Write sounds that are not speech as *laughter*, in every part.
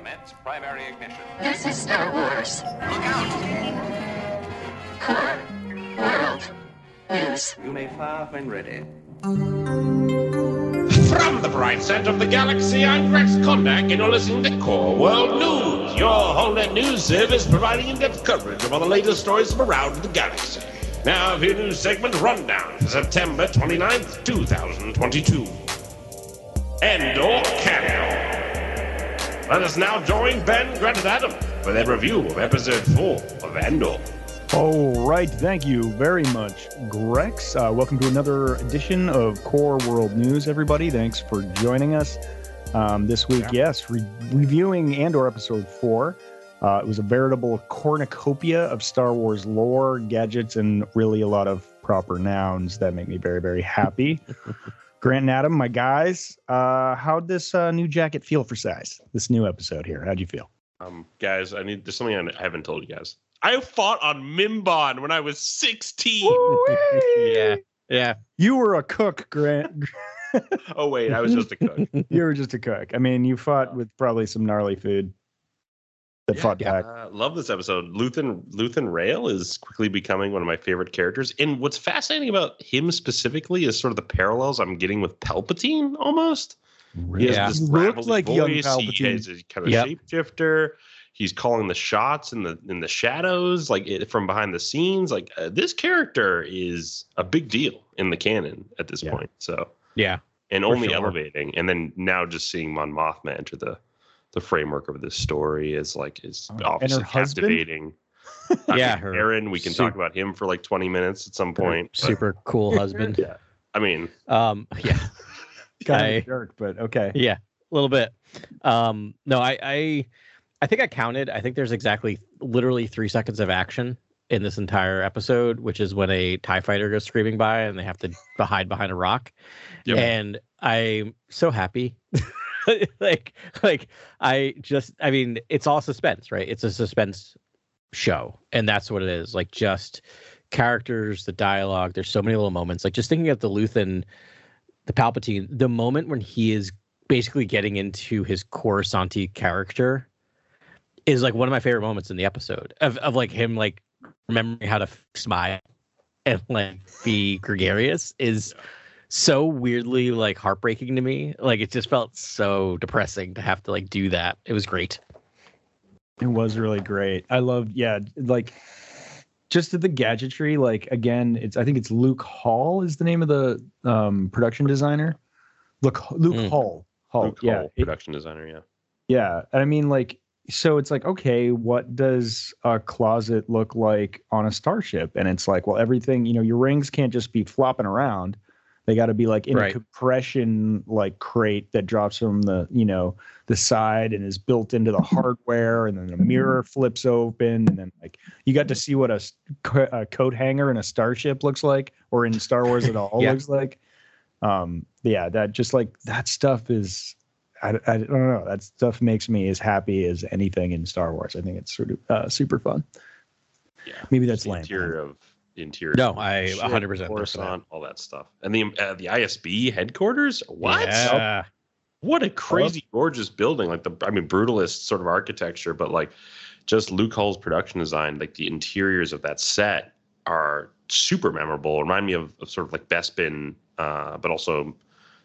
Commence primary ignition. This is Star Wars. Look out! Core World News. You may fire when ready. From the bright center of the galaxy, I'm Rex Kondak, and you're listening to Core World News, your whole net news service providing in-depth coverage of all the latest stories from around the galaxy. Now, for your news segment rundown for September 29th, 2022. Endor Cameo. Let us now join Ben, Grant, and Adam for their review of episode 4 of Andor. All right, thank you very much, Grex. Uh, welcome to another edition of Core World News, everybody. Thanks for joining us um, this week. Yes, re- reviewing Andor episode four. Uh, it was a veritable cornucopia of Star Wars lore, gadgets, and really a lot of proper nouns that make me very, very happy. *laughs* Grant and Adam, my guys, uh, how'd this uh, new jacket feel for size? This new episode here, how'd you feel? Um, guys, I need there's something I haven't told you guys. I fought on Mimban when I was 16. *laughs* Yeah. Yeah. You were a cook, Grant. *laughs* Oh wait, I was just a cook. *laughs* you were just a cook. I mean, you fought with probably some gnarly food that Yeah, fought back. Uh, love this episode. Luthen Luthen Rael is quickly becoming one of my favorite characters. And what's fascinating about him specifically is sort of the parallels I'm getting with Palpatine almost. He has Yeah. this He looked gravelly like young voice. He Palpatine. is a kind of Yep. shapeshifter. He's calling the shots in the in the shadows, like it, from behind the scenes. Like uh, this character is a big deal in the canon at this Yeah. point. So Yeah. and only sure. elevating. And then now just seeing Mon Mothma enter the the framework of this story is like is and obviously her husband? captivating. *laughs* Yeah, Dr. her Aaron, we can sup- talk about him for like 20 minutes at some point. but, Super cool husband. Yeah. I mean, Um, yeah. *laughs* kind of I- a jerk, but okay. Yeah. A little bit. Um, no, I, I I think I counted. I think there's exactly literally three seconds of action in this entire episode, which is when a TIE fighter goes screaming by and they have to hide behind a rock. Yep. And I'm so happy. *laughs* like like I just I mean, it's all suspense, right? It's a suspense show. And that's what it is. Like just characters, the dialogue, there's so many little moments. Like just thinking of the Luthen, the Palpatine, the moment when he is basically getting into his Coruscanti character is like one of my favorite moments in the episode of, of like him like remembering how to smile and like be gregarious is so weirdly like heartbreaking to me. Like it just felt so depressing to have to like do that. It was great. It was really great. I loved, yeah, like just the gadgetry. Like again, it's I think it's Luke Hull is the name of the um, production designer. Luke Luke Mm. Hull. Hull. Luke yeah, Hull, it- production designer, yeah. yeah. And I mean, like, so it's like, okay, what does a closet look like on a starship? And it's like, well, everything, you know, your rings can't just be flopping around. They got to be like in Right. a compression like crate that drops from the, you know, the side and is built into the hardware. And then the mirror flips open. And then like you got to see what a, a coat hanger in a starship looks like, or in Star Wars it all *laughs* Yeah. looks like. Um, yeah, that just like that stuff is I, I don't know. That stuff makes me as happy as anything in Star Wars. I think it's sort of uh, super fun. Yeah. Maybe that's the lame. interior of interior. No, I 100% think so. Coruscant, all that stuff. And the uh, the ISB headquarters? What? Yeah. What a crazy, gorgeous building! Like the, I mean, brutalist sort of architecture, but like just Luke Hull's production design, like the interiors of that set are super memorable. Remind me of, of sort of like Bespin, uh, but also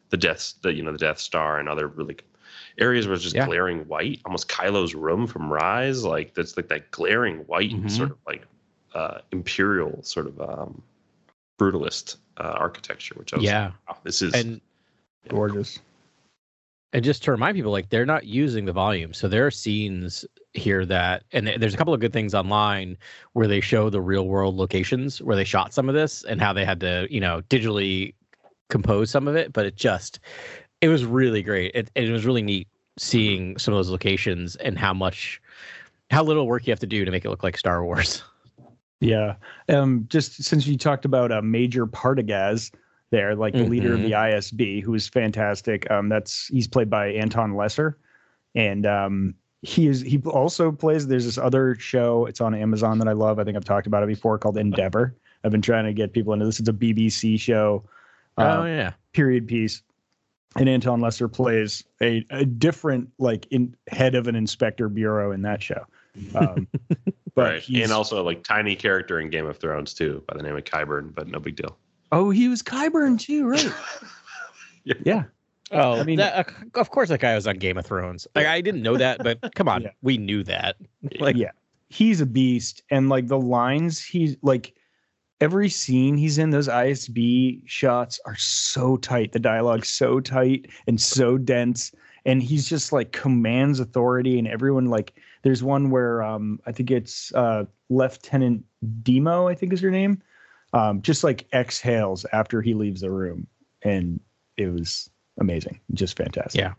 the Death, the you know the Death Star and other really areas where it's just Yeah. glaring white, almost Kylo's room from Rise. Like that's like that glaring white, Mhm. sort of like uh, imperial sort of um, brutalist uh, architecture. Which I was Yeah. wow, this is And Gorgeous. and just to remind people like they're not using the volume so there are scenes here that and there's a couple of good things online where they show the real world locations where they shot some of this and how they had to you know digitally compose some of it but it just it was really great it, it was really neat seeing some of those locations and how much how little work you have to do to make it look like star wars *laughs* Yeah. Um, just since you talked about a major Partagaz there, like the leader of the ISB, who is fantastic. Um, that's he's played by Anton Lesser, and um, he is he also plays. There's this other show. It's on Amazon that I love. I think I've talked about it before, called Endeavor. I've been trying to get people into this. It's a BBC show. oh uh, yeah period piece and Anton Lesser plays a, a different like in head of an inspector bureau in that show. Um, *laughs* but right. he's- And also like tiny character in Game of Thrones too, by the name of Qyburn, but no big deal. oh, he was Qyburn too, *laughs* right? Yeah. yeah. Oh, I mean- that, uh, of course that guy was on Game of Thrones. Like I didn't know that, but *laughs* come on, Yeah. we knew that. Like yeah, he's a beast, and like the lines he's like every scene he's in, those ISB shots are so tight. The dialogue's so tight and so dense, and he's just like commands authority, and everyone like. There's one where um I think it's uh Lieutenant Demo, I think is her name, um just like exhales after he leaves the room, and it was amazing, just fantastic. Yeah.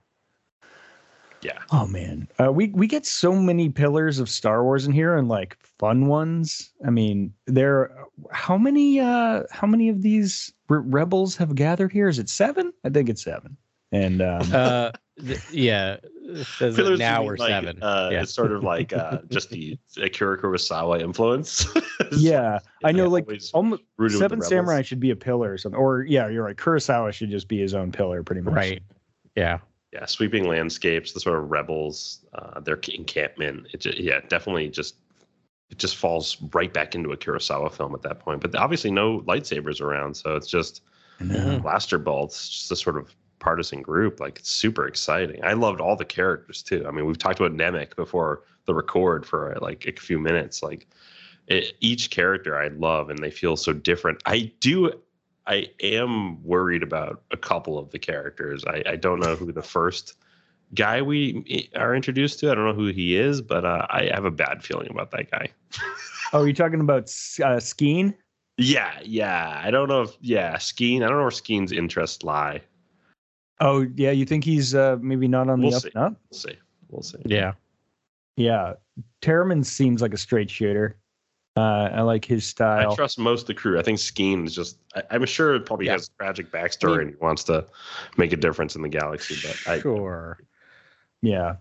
Yeah. Oh man, uh, we we get so many pillars of Star Wars in here, and like fun ones. I mean, there. How many? uh How many of these re- rebels have gathered here? Is it seven? I think it's seven. And um, *laughs* uh th- yeah. it says that Pillars now to we're like, seven. Uh, yeah. It's sort of like uh, *laughs* just the Akira Kurosawa influence. *laughs* yeah, I know. Like almost Seven Samurai should be a pillar or something. Or yeah, you're right. Kurosawa should just be his own pillar, pretty much. Right. Yeah. Yeah, sweeping landscapes, the sort of rebels, uh, their encampment. It just, yeah, definitely just it just falls right back into a Kurosawa film at that point. But obviously, no lightsabers around, so it's just blaster bolts, just a sort of partisan group. Like it's super exciting. I loved all the characters too. I mean, we've talked about Nemik before the record for like a few minutes. Like it, each character I love, and they feel so different. I do. I am worried about a couple of the characters. I, I don't know who the first guy we are introduced to. I don't know who he is, but uh, I have a bad feeling about that guy. *laughs* Oh, you're talking about uh, Skeen? Yeah, yeah. I don't know if yeah, Skeen. I don't know where Skeen's interests lie. Oh, yeah. You think he's uh, maybe not on the We'll up see. and up? We'll see. We'll see. Yeah. Yeah, Taramyn seems like a straight shooter. Uh, I like his style. I trust most of the crew. I think Skeen is just. I, I'm sure it probably Yeah. has a tragic backstory and he wants to make a difference in the galaxy. But I, Sure. yeah,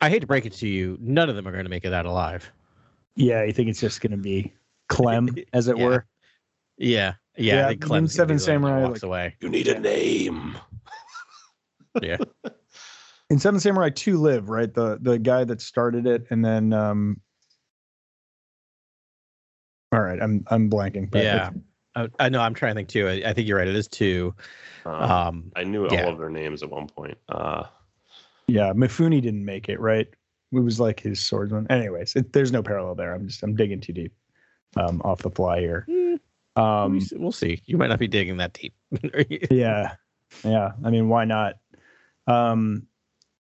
I hate to break it to you, none of them are going to make it out alive. yeah. You think it's just gonna be Clem, *laughs* as it Yeah. were? Yeah. Yeah, Yeah. I think Clem's Seven Seven Samurai Samurai, walks away. you need a name. Yeah. *laughs* In Seven Samurai Two, live right the the guy that started it, and then um. All right, I'm I'm blanking. but Yeah. I, I know. I'm trying to think too. I, I think you're right. It is two. Um, Um, I knew yeah. all of their names at one point. Uh, yeah. Mifune didn't make it, right? It was like his swordsman. Anyways, it, there's no parallel there. I'm just I'm digging too deep, um, off the fly here. mm, Um, we'll see. You might not be digging that deep. *laughs* yeah yeah i mean why not um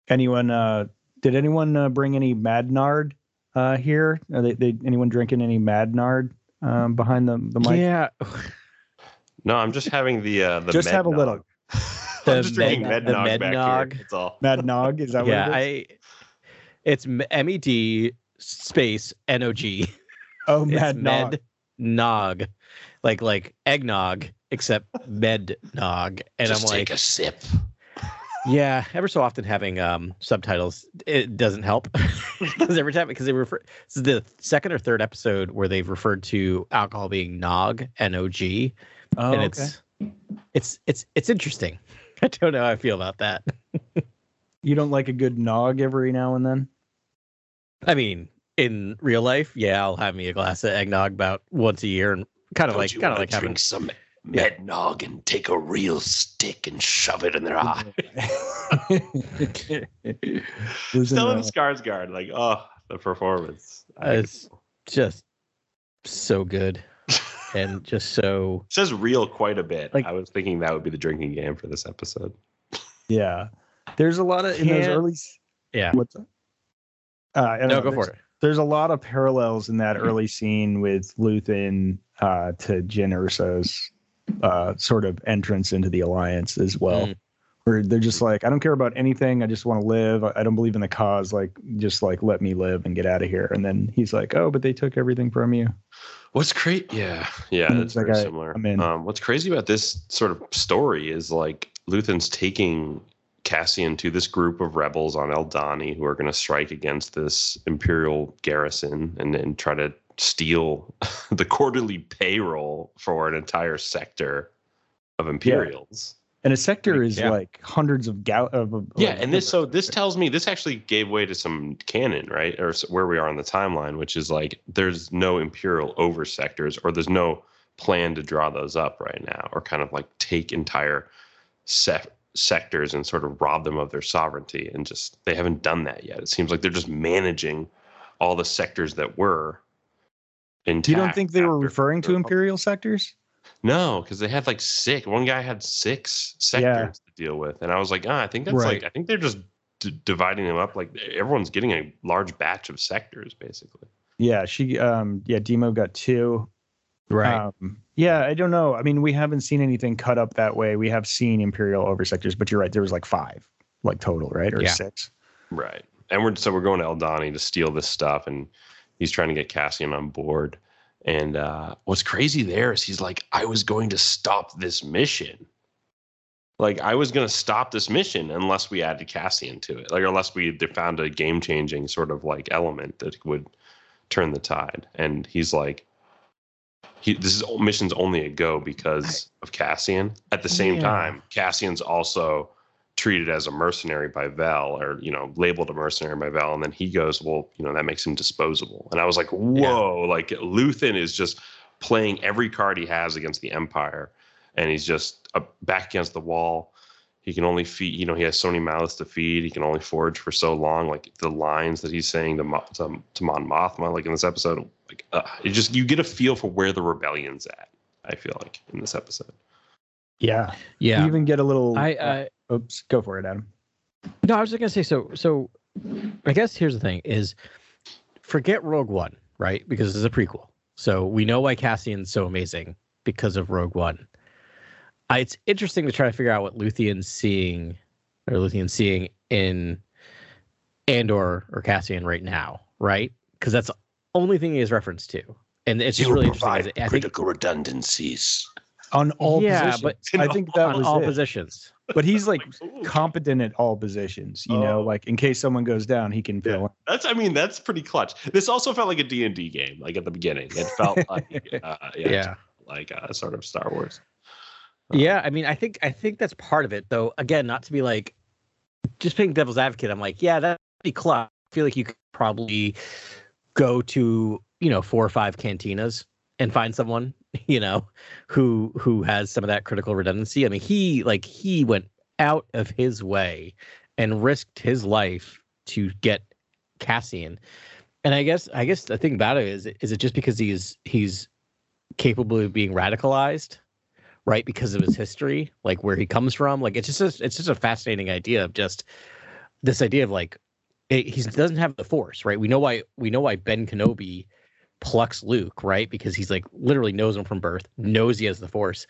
anyone uh did anyone uh, bring any madnard uh here are they, they anyone drinking any madnard um behind the the mic yeah. *laughs* no, I'm just having the uh, the just have a little Nog. *laughs* I'm just drinking Med- Med the Nog Med back Nog. here. That's all. mad nog is that yeah. what it is? I. It's M E D space N O G. *laughs* oh It's mad nog nog, like like eggnog, except med nog. And just I'm like, take a sip. Yeah. Ever so often having um subtitles, it doesn't help *laughs* because every time because they refer. This is the second or third episode where they've referred to alcohol being nog, N O G, oh, and okay. it's it's it's it's interesting. *laughs* I don't know how I feel about that. *laughs* you don't like a good nog every now and then I mean, in real life, yeah, I'll have me a glass of eggnog about once a year, and kind of Don't like kind of wanna like having some Med Nog and take a real stick and shove it in their eye. *laughs* Losing, Stellan Skarsgård, like oh, the performance. I- It's just so good *laughs* and just so It says real quite a bit. Like- I was thinking that would be the drinking game for this episode. yeah there's a lot of in those early yeah. what's that? uh, No, know, go there's- for it. there's a lot of parallels in that early scene with Luthen uh, to Jyn Erso's uh, sort of entrance into the alliance as well. Mm. Where they're just like, I don't care about anything. I just want to live. I I don't believe in the cause. Like, just like let me live and get out of here. And then he's like, Oh, but they took everything from you. What's crazy? Yeah, yeah, And like, very I- similar. I'm in. Um, what's crazy about this sort of story is like Luthen's taking Cassian to this group of rebels on Aldhani who are going to strike against this imperial garrison and and try to steal *laughs* the quarterly payroll for an entire sector of Imperials. And a sector is Yeah. like hundreds of gal. Of, of, Yeah, like, and this so this tells me this actually gave way to some canon, right? Or where we are on the timeline, which is like there's no imperial over sectors, or there's no plan to draw those up right now, or kind of like take entire se- sectors and sort of rob them of their sovereignty, and just they haven't done that yet. It seems like they're just managing all the sectors that were. Intact You don't think they were referring to imperial sectors? No, because they had like six. One guy had six sectors to deal with, and I was like, ah, I think that's Right. like I think they're just d- dividing them up. Like everyone's getting a large batch of sectors, basically. Yeah, she. Um, yeah, Demo got two. Right. Um, yeah, I don't know. I mean, we haven't seen anything cut up that way. We have seen imperial over sectors, but you're right. There was like five, like total, right, or Yeah. six. Right. And we're so we're going to Aldhani to steal this stuff, and he's trying to get Cassian on board. And uh, what's crazy there is he's like, I was going to stop this mission. Like I was going to stop this mission unless we added Cassian to it, like unless we they found a game changing sort of like element that would turn the tide. And he's like, he this is mission's only a go because of Cassian. At the same Yeah. time, Cassian's also treated as a mercenary by Vel, or you know, labeled a mercenary by Vel, and then he goes, "Well, you know, that makes him disposable." And I was like, "Whoa!" Like Luthen is just playing every card he has against the Empire, and he's just uh, back against the wall. He can only feed, you know, he has so many mouths to feed. He can only forage for so long. Like the lines that he's saying to to, to Mon Mothma, like in this episode, like uh, it just you get a feel for where the rebellion's at. I feel like in this episode. Yeah. yeah. You even get a little. I, uh, I oops, go for it, Adam. No, I was just gonna say so. So, I guess here's the thing: is forget Rogue One, right? Because it's a prequel, so we know why Cassian's so amazing because of Rogue One. Uh, it's interesting to try to figure out what Luthen's seeing, or Luthen's seeing in Andor or Cassian right now, right? Because that's the only thing he has reference to, and it's just really interesting. Critical I think, redundancies. On all Yeah, positions. but- I think that on was all it. positions. But he's like *laughs* competent at all positions. You know, Oh. like in case someone goes down, he can fill in. That's I mean that's pretty clutch. This also felt like a D and D game, like at the beginning. It felt *laughs* like uh, yeah, Yeah. like uh, sort of Star Wars. Yeah, I mean, I think I think that's part of it, though. Again, not to be like just playing devil's advocate. I'm like, yeah, that'd be clutch. I feel like you could probably go to you know four or five cantinas and find someone *laughs* you know who who has some of that critical redundancy. I mean, he like he went out of his way and risked his life to get Cassian. And I guess I guess the thing about it is is it just because he's he's capable of being radicalized right because of his history like where he comes from like it's just a, it's just a fascinating idea of just this idea of like he doesn't have the force right we know why we know why ben kenobi plucks luke right because he's like literally knows him from birth knows he has the force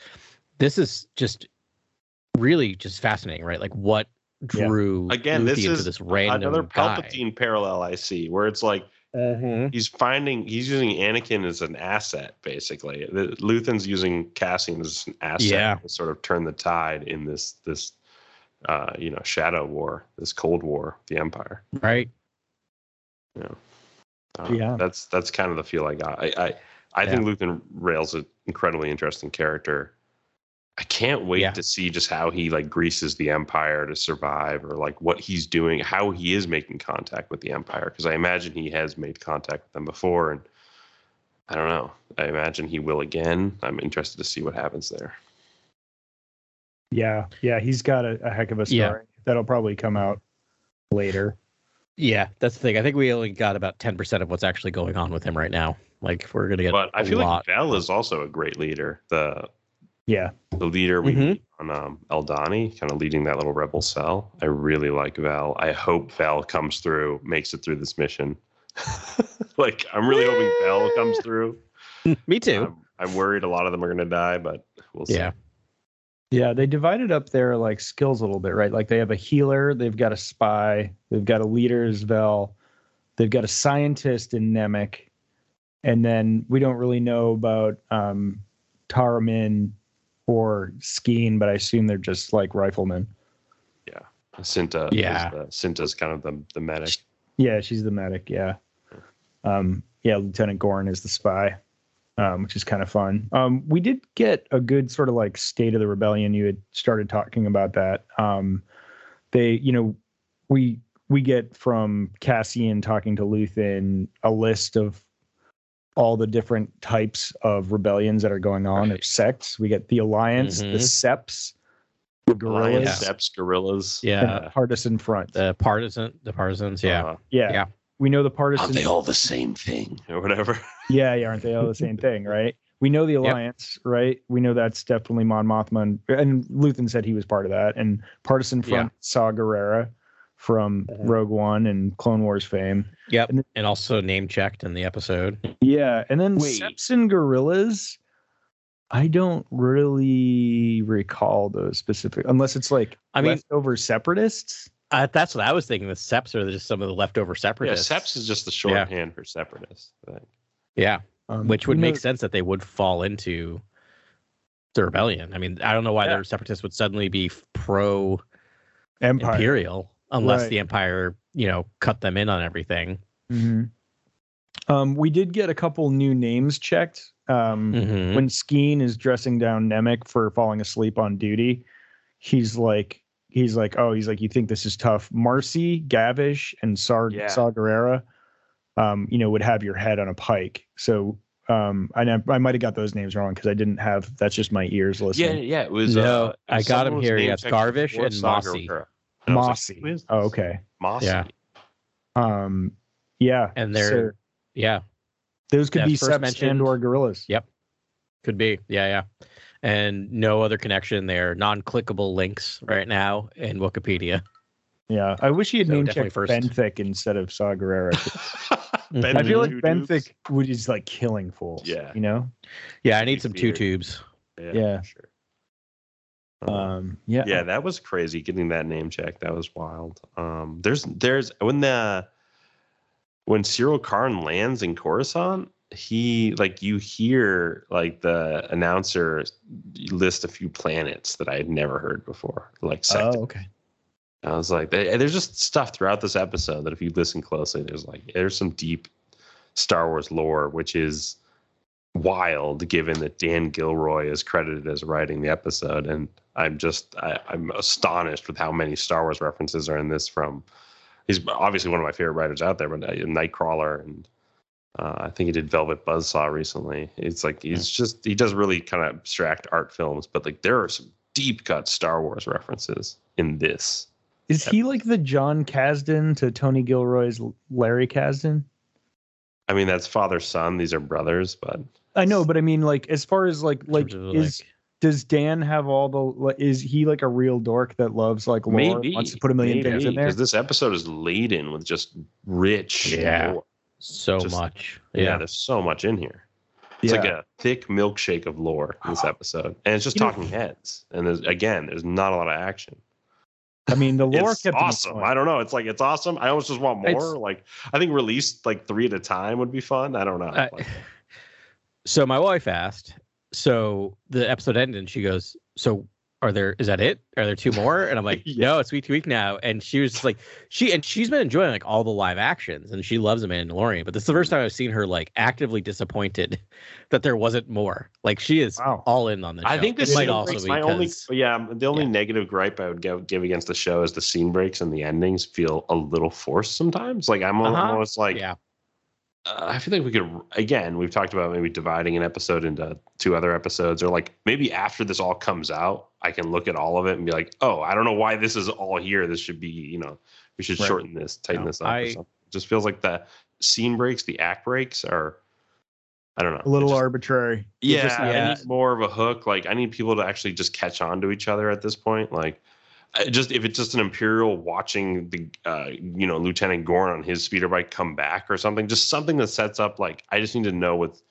this is just really just fascinating right like what Yeah. drew Again, Luke this into is this random Another guy. Palpatine parallel I see, where it's like Mhm. he's finding he's using Anakin as an asset, basically. The, Luthen's using Cassian as an asset Yeah. to sort of turn the tide in this this uh, you know shadow war, this Cold War, the Empire. right Uh, Yeah. that's that's kind of the feel I got. I I, I think Luthen Rael's an incredibly interesting character. I can't wait Yeah. to see just how he like greases the Empire to survive, or like what he's doing, how he is making contact with the Empire. Because I imagine he has made contact with them before, and I don't know. I imagine he will again. I'm interested to see what happens there. Yeah, yeah, he's got a, a heck of a story Yeah. that'll probably come out later. Yeah that's the thing i think we only got about 10% of what's actually going on with him right now like we're gonna get But I a feel lot like Vel is also a great leader. The Yeah, the leader we Mhm. meet on um, Aldhani, kind of leading that little rebel cell. I really like Vel. I hope Vel comes through, makes it through this mission. *laughs* like I'm really hoping Vel comes *laughs* through. me too I'm, I'm worried a lot of them are going to die, but we'll see. yeah yeah, they divided up their like skills a little bit, right? Like they have a healer, they've got a spy, they've got a leader as Vel, they've got a scientist in Nemik, and then we don't really know about um, Taramyn or Skeen, but I assume they're just like riflemen. Yeah, Cinta, Yeah. is the, Cinta's kind of the the medic. Yeah, she's the medic. Yeah, um, yeah. Lieutenant Gorn is the spy. Um, which is kind of fun. Um, we did get a good sort of like state of the rebellion. You had started talking about that. Um, they, you know, we we get from Cassian talking to Luthen a list of all the different types of rebellions that are going on or Right. sects. We get the Alliance, the Mhm. Seps, the Alliance, Guerrillas, Seps, Gorillas. Yeah. the Partisan Front. The partisan, the partisans. Yeah. Uh, yeah. yeah. We know the aren't they all the same thing or whatever? *laughs* Yeah, yeah, aren't they all the same thing, right? We know the alliance, right? We know that's definitely Mon Mothma, and, and Luthen said he was part of that. And partisan front Saw Gerrera from Mhm. Rogue One and Clone Wars fame. Yep. And- And also name checked in the episode. Yeah, and then Wait. Seps and Gorillas. I don't really recall those specific, unless it's like I mean- leftover separatists. Uh, that's what I was thinking. The Seps are just some of the leftover separatists. Yeah, separatists. Seps is just the shorthand for separatists. Yeah. Um, Which would make know- sense that they would fall into the rebellion. I mean, I don't know why Yeah. the separatists would suddenly be pro imperial unless Right. the empire, you know, cut them in on everything. Mhm. Um, we did get a couple new names checked. Um, Mhm. when Skeen is dressing down Nemik for falling asleep on duty, he's like, he's like, oh, he's like, you think this is tough? Marcy, Gavish, and Sar Yeah. Saw Gerrera, um, you know, would have your head on a pike. So, um, I know I might have got those names wrong because I didn't have. That's just my ears listening. Yeah, yeah. It was. No, uh, I got someone him here. name Yes, Garvish and Saw Mossy. And I like, Mossy. oh, okay. Mossy. Yeah. Um, yeah, And they're so yeah, those could yeah, be first Seps mentioned- or gorillas. Yep. could be. Yeah, yeah. And no other connection there. Non-clickable links right now in Wikipedia. Yeah, I wish he had So name definitely checked first. Benthic instead of Saw Gerrera. Ben *laughs* I feel like Two Benthic Dukes. would is like killing fools. Yeah. you know. Yeah, I need some two tubes. Yeah. Yeah. Sure. Um, yeah, yeah, that was crazy getting that name check. That was wild. Um, there's there's when the when Syril Karn lands in Coruscant, he like you hear like the announcer list a few planets that I had never heard before, like sectors. Oh, okay. I was like, there's just stuff throughout this episode that if you listen closely, there's like there's some deep Star Wars lore, which is wild given that Dan Gilroy is credited as writing the episode, and I'm just I, I'm astonished with how many Star Wars references are in this. From he's obviously one of my favorite writers out there, but uh, Nightcrawler and. Uh, I think he did Velvet Buzzsaw recently. It's like he's just he does really kind of abstract art films, but like there are some deep cut Star Wars references in this. Is he like the Jon Kasdan to Tony Gilroy's Larry Kasdan? I mean, that's father son. These are brothers, but I know, but I mean, like as far as like like terms of, is does Dan have all the like, is he like a real dork that loves like lore maybe wants to put a million maybe, things in there? because this episode is laden with just rich. Yeah. lore. So Just- much. yeah. Yeah. There's so much in here. It's like a thick milkshake of lore in this ah. episode, and it's just You know- talking heads. And there's again, there's not a lot of action. I mean, the *laughs* lore it's kept awesome. I don't know. It's like it's awesome. I almost just want more. It's- like I think released like three at a time would be fun. I don't know. I- Like, *laughs* so my wife asked, so the episode ended and she goes, so are there, is that it? Are there two more? And I'm *laughs* like, no, it's week to week now. And she was just like, she, and she's been enjoying like all the live actions and she loves the Mandalorian, but this is the first time I've seen her like actively disappointed *laughs* that there wasn't more. Like she is Wow. all in on this. I show. think It this might scene also be my only because- yeah the only yeah. negative gripe I would give, give against the show is the scene breaks and the endings feel a little forced sometimes. Like I'm Uh-huh. almost like yeah. uh, I feel like we could again we've talked about maybe dividing an episode into two other episodes or like maybe after this all comes out I can look at all of it and be like oh I don't know why this is all here this should be you know we should Right. shorten this tighten No, this up or I- something. It just feels like the scene breaks the act breaks are I don't know a little just- arbitrary. Yeah, just- I need more of a hook. Like I need people to actually just catch on to each other at this point. Like just if it's just an imperial watching the uh, you know Lieutenant Gorn on his speeder bike come back or something, just something that sets up like I just need to know what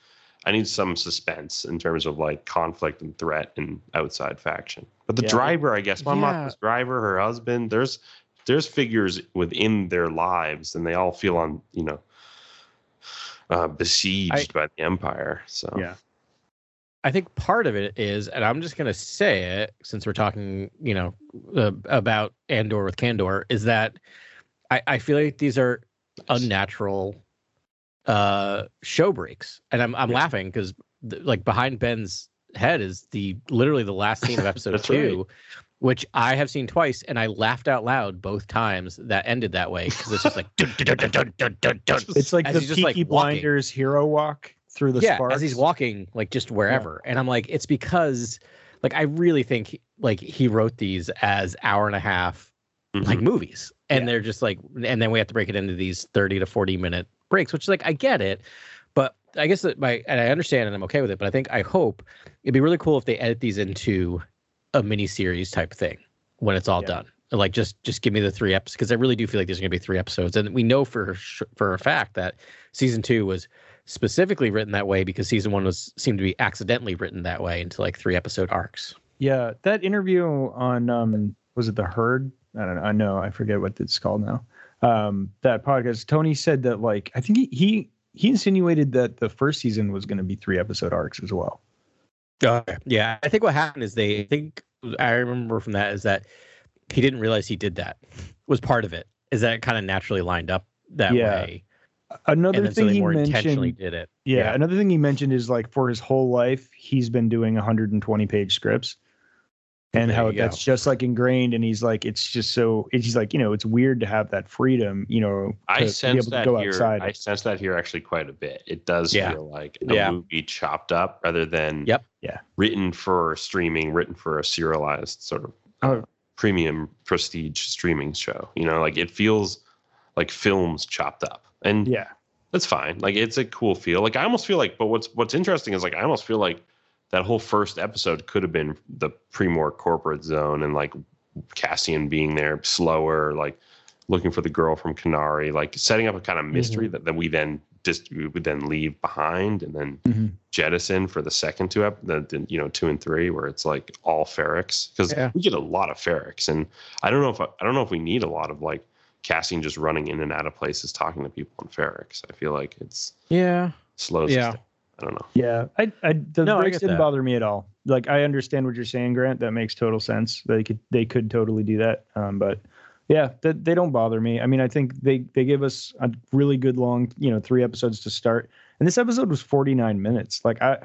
I need some suspense in terms of like conflict and threat and outside faction. But the Yeah. driver, I guess, Mon Yeah. Mothma's driver, her husband, there's there's figures within their lives, and they all feel on you know uh, besieged by the Empire. So Yeah. I think part of it is, and I'm just going to say it since we're talking, you know, uh, about Andor with Candor, is that I, I feel like these are unnatural uh show breaks, and I'm I'm Yeah. laughing because th- like behind Ben's head is the literally the last scene of *laughs* episode two, which I have seen twice, and I laughed out loud both times that ended that way because it's just like dun, dun, dun. It's like the just, like, Peaky walking. Blinders hero walk through the yeah, sparks. as he's walking like just wherever, and I'm like, it's because like I really think like he wrote these as hour and a half like Mhm. movies and Yeah. they're just like and then we have to break it into these 30 to 40 minute breaks which is like i get it but i guess that my and i understand and i'm okay with it but i think i hope it'd be really cool if they edit these into a mini series type thing when it's all Yeah. done like just just give me the three episodes because i really do feel like there's going to be three episodes and we know for for a fact that season two was specifically written that way because season one was seemed to be accidentally written that way into like three episode arcs Yeah, that interview on um was it the herd? I don't know. I know I forget what it's called now. Um that podcast Tony said that like I think he he, he insinuated that the first season was going to be 3 episode arcs as well. Yeah, I think what happened is they I think I remember from that is that he didn't realize he did that was part of it. Is that it kind of naturally lined up that Yeah. way, Another thing he mentioned did it. yeah, another thing he mentioned is like for his whole life he's been doing 120 page scripts. And There how go. that's just like ingrained and he's like it's just so it's he's like you know it's weird to have that freedom you know I sense able to that go here. outside I sense that here actually quite a bit. It does Yeah. feel like a Yeah. movie chopped up rather than Yep. Yeah. written for streaming, written for a serialized sort of Oh. premium prestige streaming show. You know, like it feels like films chopped up, and yeah that's fine. Like it's a cool feel. Like I almost feel like, but what's what's interesting is like I almost feel like that whole first episode could have been the Pre-Mor corporate zone and like Cassian being there slower, like looking for the girl from Kenari, like setting up a kind of mystery that, that we then just we would then leave behind and then Mhm. jettison for the second two ep the, you know two and three where it's like all Ferrix because Yeah. we get a lot of Ferrix and I don't know if I, I don't know if we need a lot of like Cassian just running in and out of places talking to people on Ferrix. I feel like it's Yeah. slows. us Yeah. Down. I don't know. Yeah, I, I the No, I breaks get didn't that. bother me at all. Like I understand what you're saying, Grant. That makes total sense. They could they could totally do that. Um, but yeah, they, they don't bother me. I mean, I think they they give us a really good long, you know, three episodes to start. And this episode was 49 minutes. Like I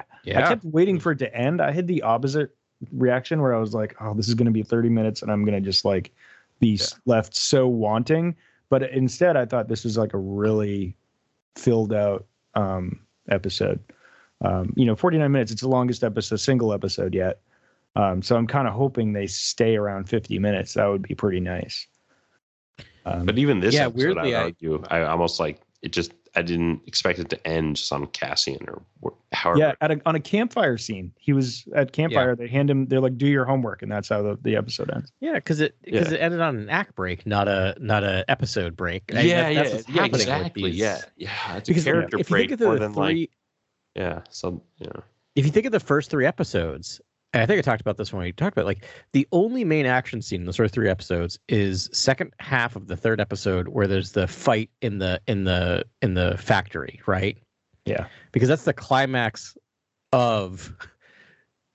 I kept waiting for it to end. I had the opposite reaction where I was like, oh, this is going to be 30 minutes, and I'm going to just like be s left so wanting. But instead, I thought this was like a really filled out um, episode. Um, you know, 49 minutes. It's the longest episode, single episode yet. Um, so I'm kind of hoping they stay around 50 minutes. That would be pretty nice. Um, But even this Yeah, episode, weirdly, I I- argue, I almost like it just. I didn't expect it to end just on Cassian or wh- however. yeah, at a, on a campfire scene, he was at campfire. They hand him. They're like, "Do your homework," and that's how the, the episode ends. Yeah, because it because Yeah. it ended on an act break, not a not a episode break. I- yeah, that- yeah, that's yeah, exactly. Yeah, yeah. It's Because a character if you break think of more the than three, like yeah. So yeah. if you think of the first three episodes, and I think I talked about this when we talked about like the only main action scene in the sort of three episodes is second half of the third episode where there's the fight in the in the in the factory, right? Yeah. Because that's the climax of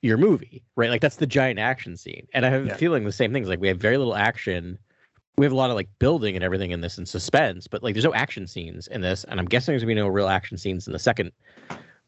your movie, right? Like that's the giant action scene. And I have Yeah. a feeling the same things. Like we have very little action. We have a lot of like building and everything in this and suspense, but like there's no action scenes in this. And I'm guessing there's gonna be no real action scenes in the second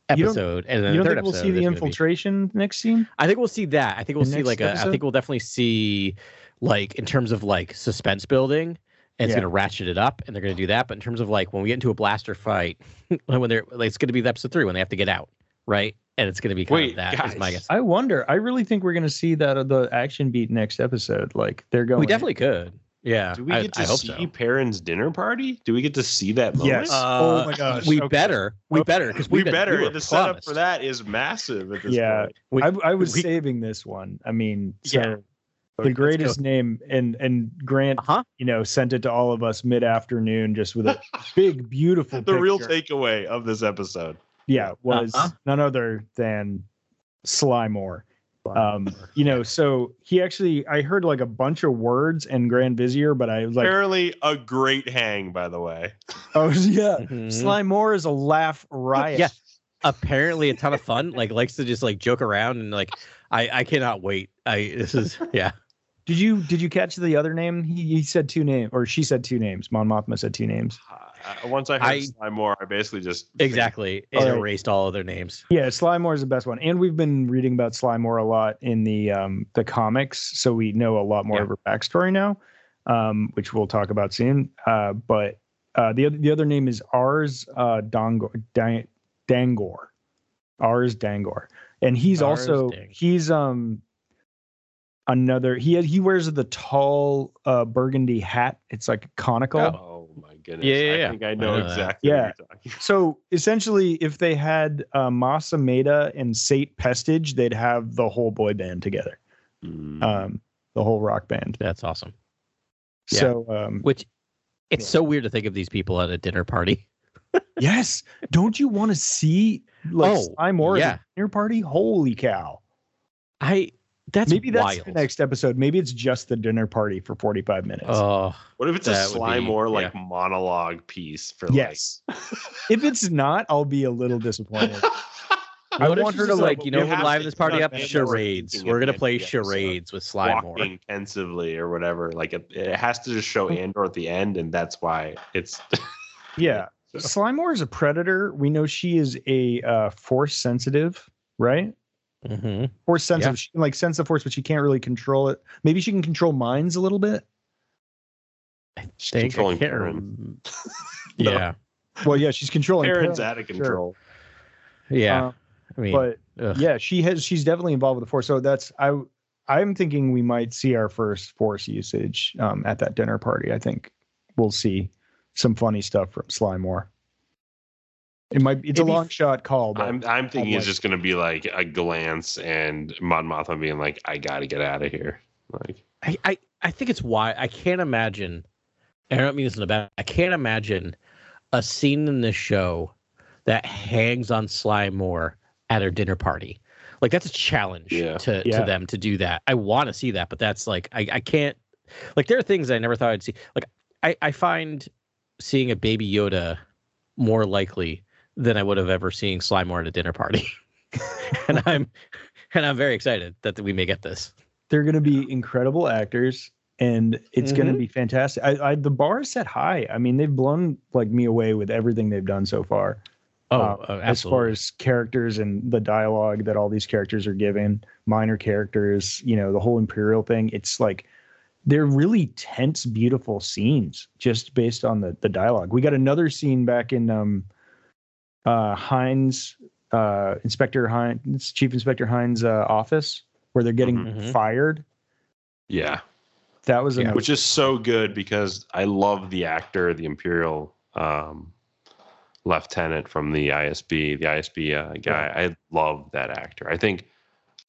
episode. and then you the don't third think we'll episode, see the there's gonna be- infiltration next scene? I think we'll see that. I think we'll The see like a. I think we'll definitely see like in terms of like suspense building. And it's Yeah. gonna ratchet it up, and they're gonna do that. But in terms of like when we get into a blaster fight, *laughs* when they're like, it's gonna be the episode three when they have to get out, right? And it's gonna be kind Wait, of that is my guys. guess. I wonder. I really think we're going to see that uh, the action beat next episode. Like they're going. We definitely could. Yeah, Do we I, get to I hope see so. Perrin's dinner party? Do we get to see that moment? Yes. Uh, oh my gosh. We Okay. better. We Okay. better because we we better. We were the setup for that is massive at this Yeah. point. We- I, I was we- saving this one. I mean, so Yeah. the greatest name, and and Grant, Uh huh. you know, sent it to all of us mid afternoon, just with a *laughs* big, beautiful. The real takeaway of this episode. yeah, was Uh-huh. none other than Sly Moore. Um, you know, so he actually, I heard like a bunch of words and Grand Vizier, but I was like, Apparently, a great hang, by the way. *laughs* oh yeah, Mhm. Sly Moore is a laugh riot. Yeah. Apparently, a ton of fun. Like likes to just like joke around and like I I cannot wait. I this is yeah. Did you did you catch the other name? He, he said two names, or she said two names. Mon Mothma said two names. Once I heard I- Sly I basically just exactly. It All right. erased all of their names. Yeah, Sly Moore is the best one, and we've been reading about Sly Moore a lot in the um, the comics, so we know a lot more Yeah. of her backstory now, um, which we'll talk about soon. Uh, but uh, the other the other name is Ars uh, Dangor, Dan- Dangor, Ars Dangor, and he's Ars also Dang- he's um another he he wears the tall uh, burgundy hat. It's like conical. Oh my goodness! Yeah, yeah, I yeah. think I I know know exactly. Yeah. What you're talking about. So essentially, if they had uh, Mas Amedda and Sate Pestage, they'd have the whole boy band together, Mm. um, the whole rock band. That's awesome. Yeah. So um, Which it's so weird to think of these people at a dinner party. *laughs* yes, don't you want to see like Oh, Sly Moore yeah. at a dinner party? Holy cow! I that's Maybe that's wild. the next episode. Maybe it's just the dinner party for forty-five minutes. Oh, what if it's a that would Sly be- like yeah. monologue piece for yes. if it's not, I'll be a little disappointed. *laughs* I what want her to like. like you know you what have liven to- this party up? Charades. We're gonna play end of the episode. charades with Sly Moore. walking or whatever. Like it, it has to just show Andor at the end, and that's why it's. *laughs* Yeah, Sly Moore is a predator. We know she is a uh, force sensitive, right? Hmm force sense Yeah. She can like sense the force, but she can't really control it. Maybe she can control minds a little bit. She's Think controlling can't Perrin. rem- *laughs* No. Yeah, Well, yeah, she's controlling. Perrin's Perrin, out of sure. control. yeah. Uh, I mean, but ugh. yeah, she has. She's definitely involved with the force. So that's I. I'm thinking we might see our first force usage um, at that dinner party. I think we'll see some funny stuff from Sly Moore. It might. It's a It'd be long f- shot call, but I'm I'm thinking like- it's just gonna be like a glance and Mon Mothma being like, I gotta get out of here. Like I, I, I think it's why I can't imagine. And I don't mean this in a bad. I can't imagine a scene in this show that hangs on Sly Moore at her dinner party. Like that's a challenge Yeah. to Yeah. to them to do that. I want to see that, but that's like I, I can't. Like there are things I never thought I'd see. Like I, I find seeing a baby Yoda more likely than I would have ever seen Sly Moore at a dinner party. *laughs* and I'm and I'm very excited that we may get this. they're going to be incredible actors and it's going to be fantastic. I, I the bar is set high. I mean, they've blown like me away with everything they've done so far. Oh, uh, uh, as far as characters and the dialogue that all these characters are given, minor characters, you know, the whole imperial thing. It's like they're really tense, beautiful scenes just based on the the dialogue. We got another scene back in um uh Hines uh Inspector Hines Chief Inspector Hines uh, office where they're getting Mhm. fired. yeah. That was Yeah. another Which is so good because I love the actor, the Imperial um lieutenant from the ISB, the ISB uh, guy. I love that actor. I think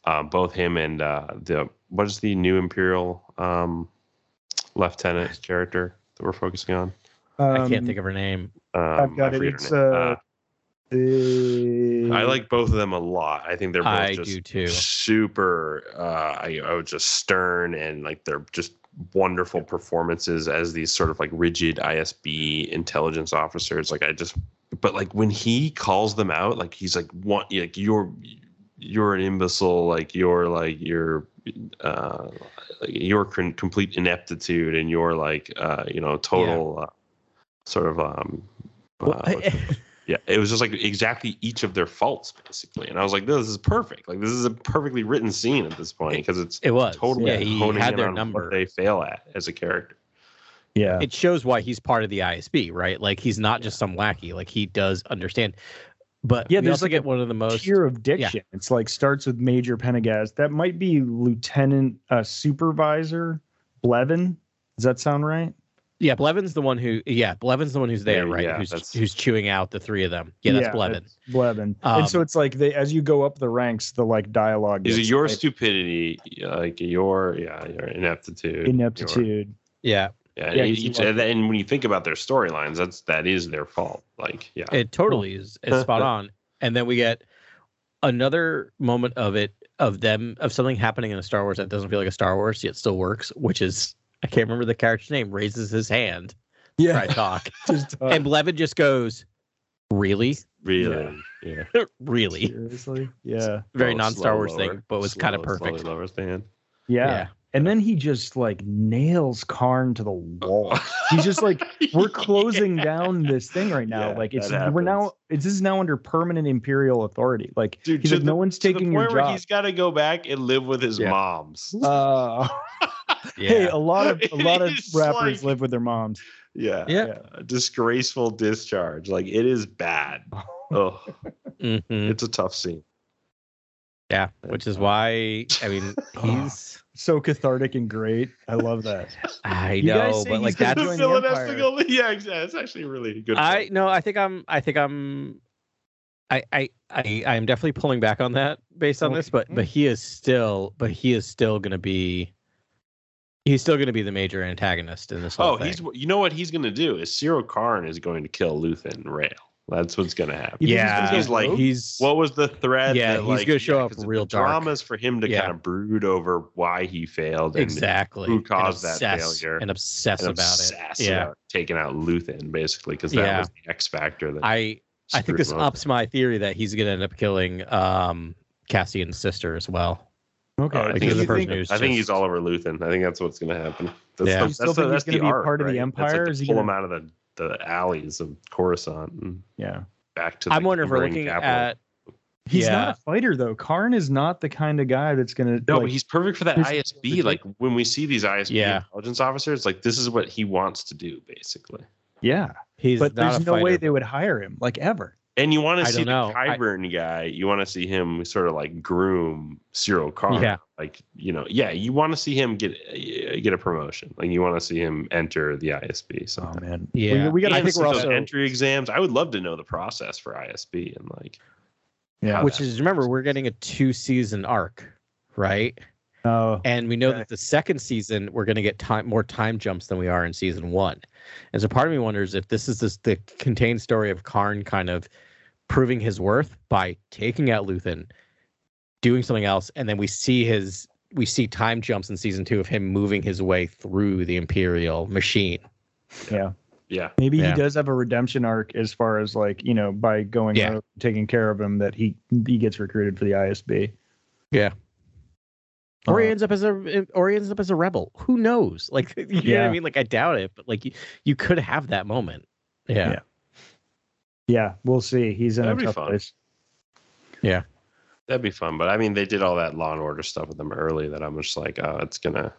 um, both him and uh, the what is the new Imperial um, lieutenant character that we're focusing on? I can't think of her name. Um, I've got I it. forget her It's, name. Uh, I like both of them a lot. I think they're both I just do too. super. Uh, I, I was just stern and like they're just wonderful performances as these sort of like rigid ISB intelligence officers. Like I just, but like when he calls them out, like he's like, "What? Like you're, you're an imbecile. Like you're like you're." Uh, like your complete ineptitude and your like uh, you know total uh, sort of um uh, Well, what's the- *laughs* yeah, it was just like exactly each of their faults, basically. And I was like, this is perfect. Like, this is a perfectly written scene at this point because it's It was. totally Yeah, he honing had their on number. what they fail at as a character. yeah. it shows why he's part of the ISB, right? Like he's not just some lackey. Like he does understand. But Yeah, yeah, we there's like get a one of the most. tier of diction. It's like starts with Major Pendergast. That might be Lieutenant uh, Supervisor Blevin. Does that sound right? Yeah, Blevin's the one who. Yeah, Blevin's the one who's there, Yeah, right? yeah, who's that's- who's chewing out the three of them. Yeah, that's Blevin. Blevin. Um, and so it's like they as you go up the ranks, the like dialogue Is it gets, your like, stupidity, like your yeah, your ineptitude, your- ineptitude. Yeah, yeah, Yeah, and, 'cause you each, like- and then when you think about their storylines, that's that is their fault. Like, yeah, it totally is, is *laughs* spot on. And then we get another moment of it of them of something happening in a Star Wars that doesn't feel like a Star Wars yet still works, which is I can't remember the character's name. Raises his hand, try to talk, *laughs* Just, uh, and Blevin just goes, "Really, really, yeah. *laughs* really." seriously. Yeah. Very non Star Wars lower, thing, but was kind of perfect. slowly Lowers the hand. Yeah. Yeah. and then he just like nails Karn to the wall. *laughs* He's just like, we're closing down this thing right now. Yeah, like it's we're now it's this is now under permanent imperial authority. Like Dude, he's like, the- no one's to the taking your point where job. he's got to go back and live with his Yeah. moms. *laughs* Uh, *laughs* Yeah. Hey, a lot of a lot of rappers like- live with their moms. yeah, Yeah. A disgraceful discharge. Like it is bad. Oh, Mhm. it's a tough scene. Yeah. Which is why I mean he's So cathartic and great. I love that. I You know, but like gonna that's join The the villain has to go- Yeah, exactly. It's actually really good. I point. no, I think I'm I think I'm I I I I am definitely pulling back on that based on this, but but he is still but he is still gonna be he's still gonna be the major antagonist in this whole Oh, thing. he's you know what he's going to do is Syril Karn is going to kill Luthen Rael. That's what's going to happen. You yeah, gonna he's like- he's What was the thread? Yeah, that, he's like, gonna show yeah, up 'cause real the dark. Dramas for him to Yeah. kind of brood over why he failed and exactly who and caused that failure and obsess and about obsess it. Yeah, about taking out Luthen basically because that Yeah. was the X factor that I I think this ups my theory that he's gonna end up killing um Cassian's sister as well. Okay. Oh, I Like, think, he's he's, the person I who's think he's just- all over Luthen. I think that's what's going to happen. That's Yeah. the, You that's still the, think he's that's gonna the be arc, part of the Empire, like is he pull gonna- him out of the, the alleys of Coruscant and yeah. back to. I'm wondering if we're looking capital. at He's Yeah. not a fighter though. Karn is not the kind of guy that's gonna No, like, but he's perfect for that ISB. Like when we see these ISB Yeah. intelligence officers, like this is what he wants to do, basically. yeah. he's But not there's a no way they would hire him, like ever. And you want to see don't the know. I- guy. You want to see him sort of like groom Syril Karn. Yeah. Like you know, yeah, you want to see him get uh, get a promotion. Like you want to see him enter the ISB. So Oh man. Yeah. We, we got. I I think think we're those also- entry exams. I would love to know the process for ISB and like Yeah. which is remember we're getting a two season arc, right? Oh. And we know Okay. that the second season we're going to get time more time jumps than we are in season one. And so part of me wonders if this is this, the contained story of Karn kind of proving his worth by taking out Luthen, doing something else, and then we see his we see time jumps in season two of him moving his way through the Imperial machine. yeah. yeah. Maybe Yeah. he does have a redemption arc as far as like you know by going Yeah. out, taking care of him that he he gets recruited for the ISB. Yeah. Or he Uh, ends up as a or he ends up as a rebel. Who knows? Like *laughs* you know what Yeah. I mean? Like I doubt it, but like you, you could have that moment. Yeah. Yeah. Yeah, we'll see. He's in That'd a tough fun. place. Yeah. That'd be fun. But I mean, they did all that Law and Order stuff with them early that I'm just like, oh, it's gonna.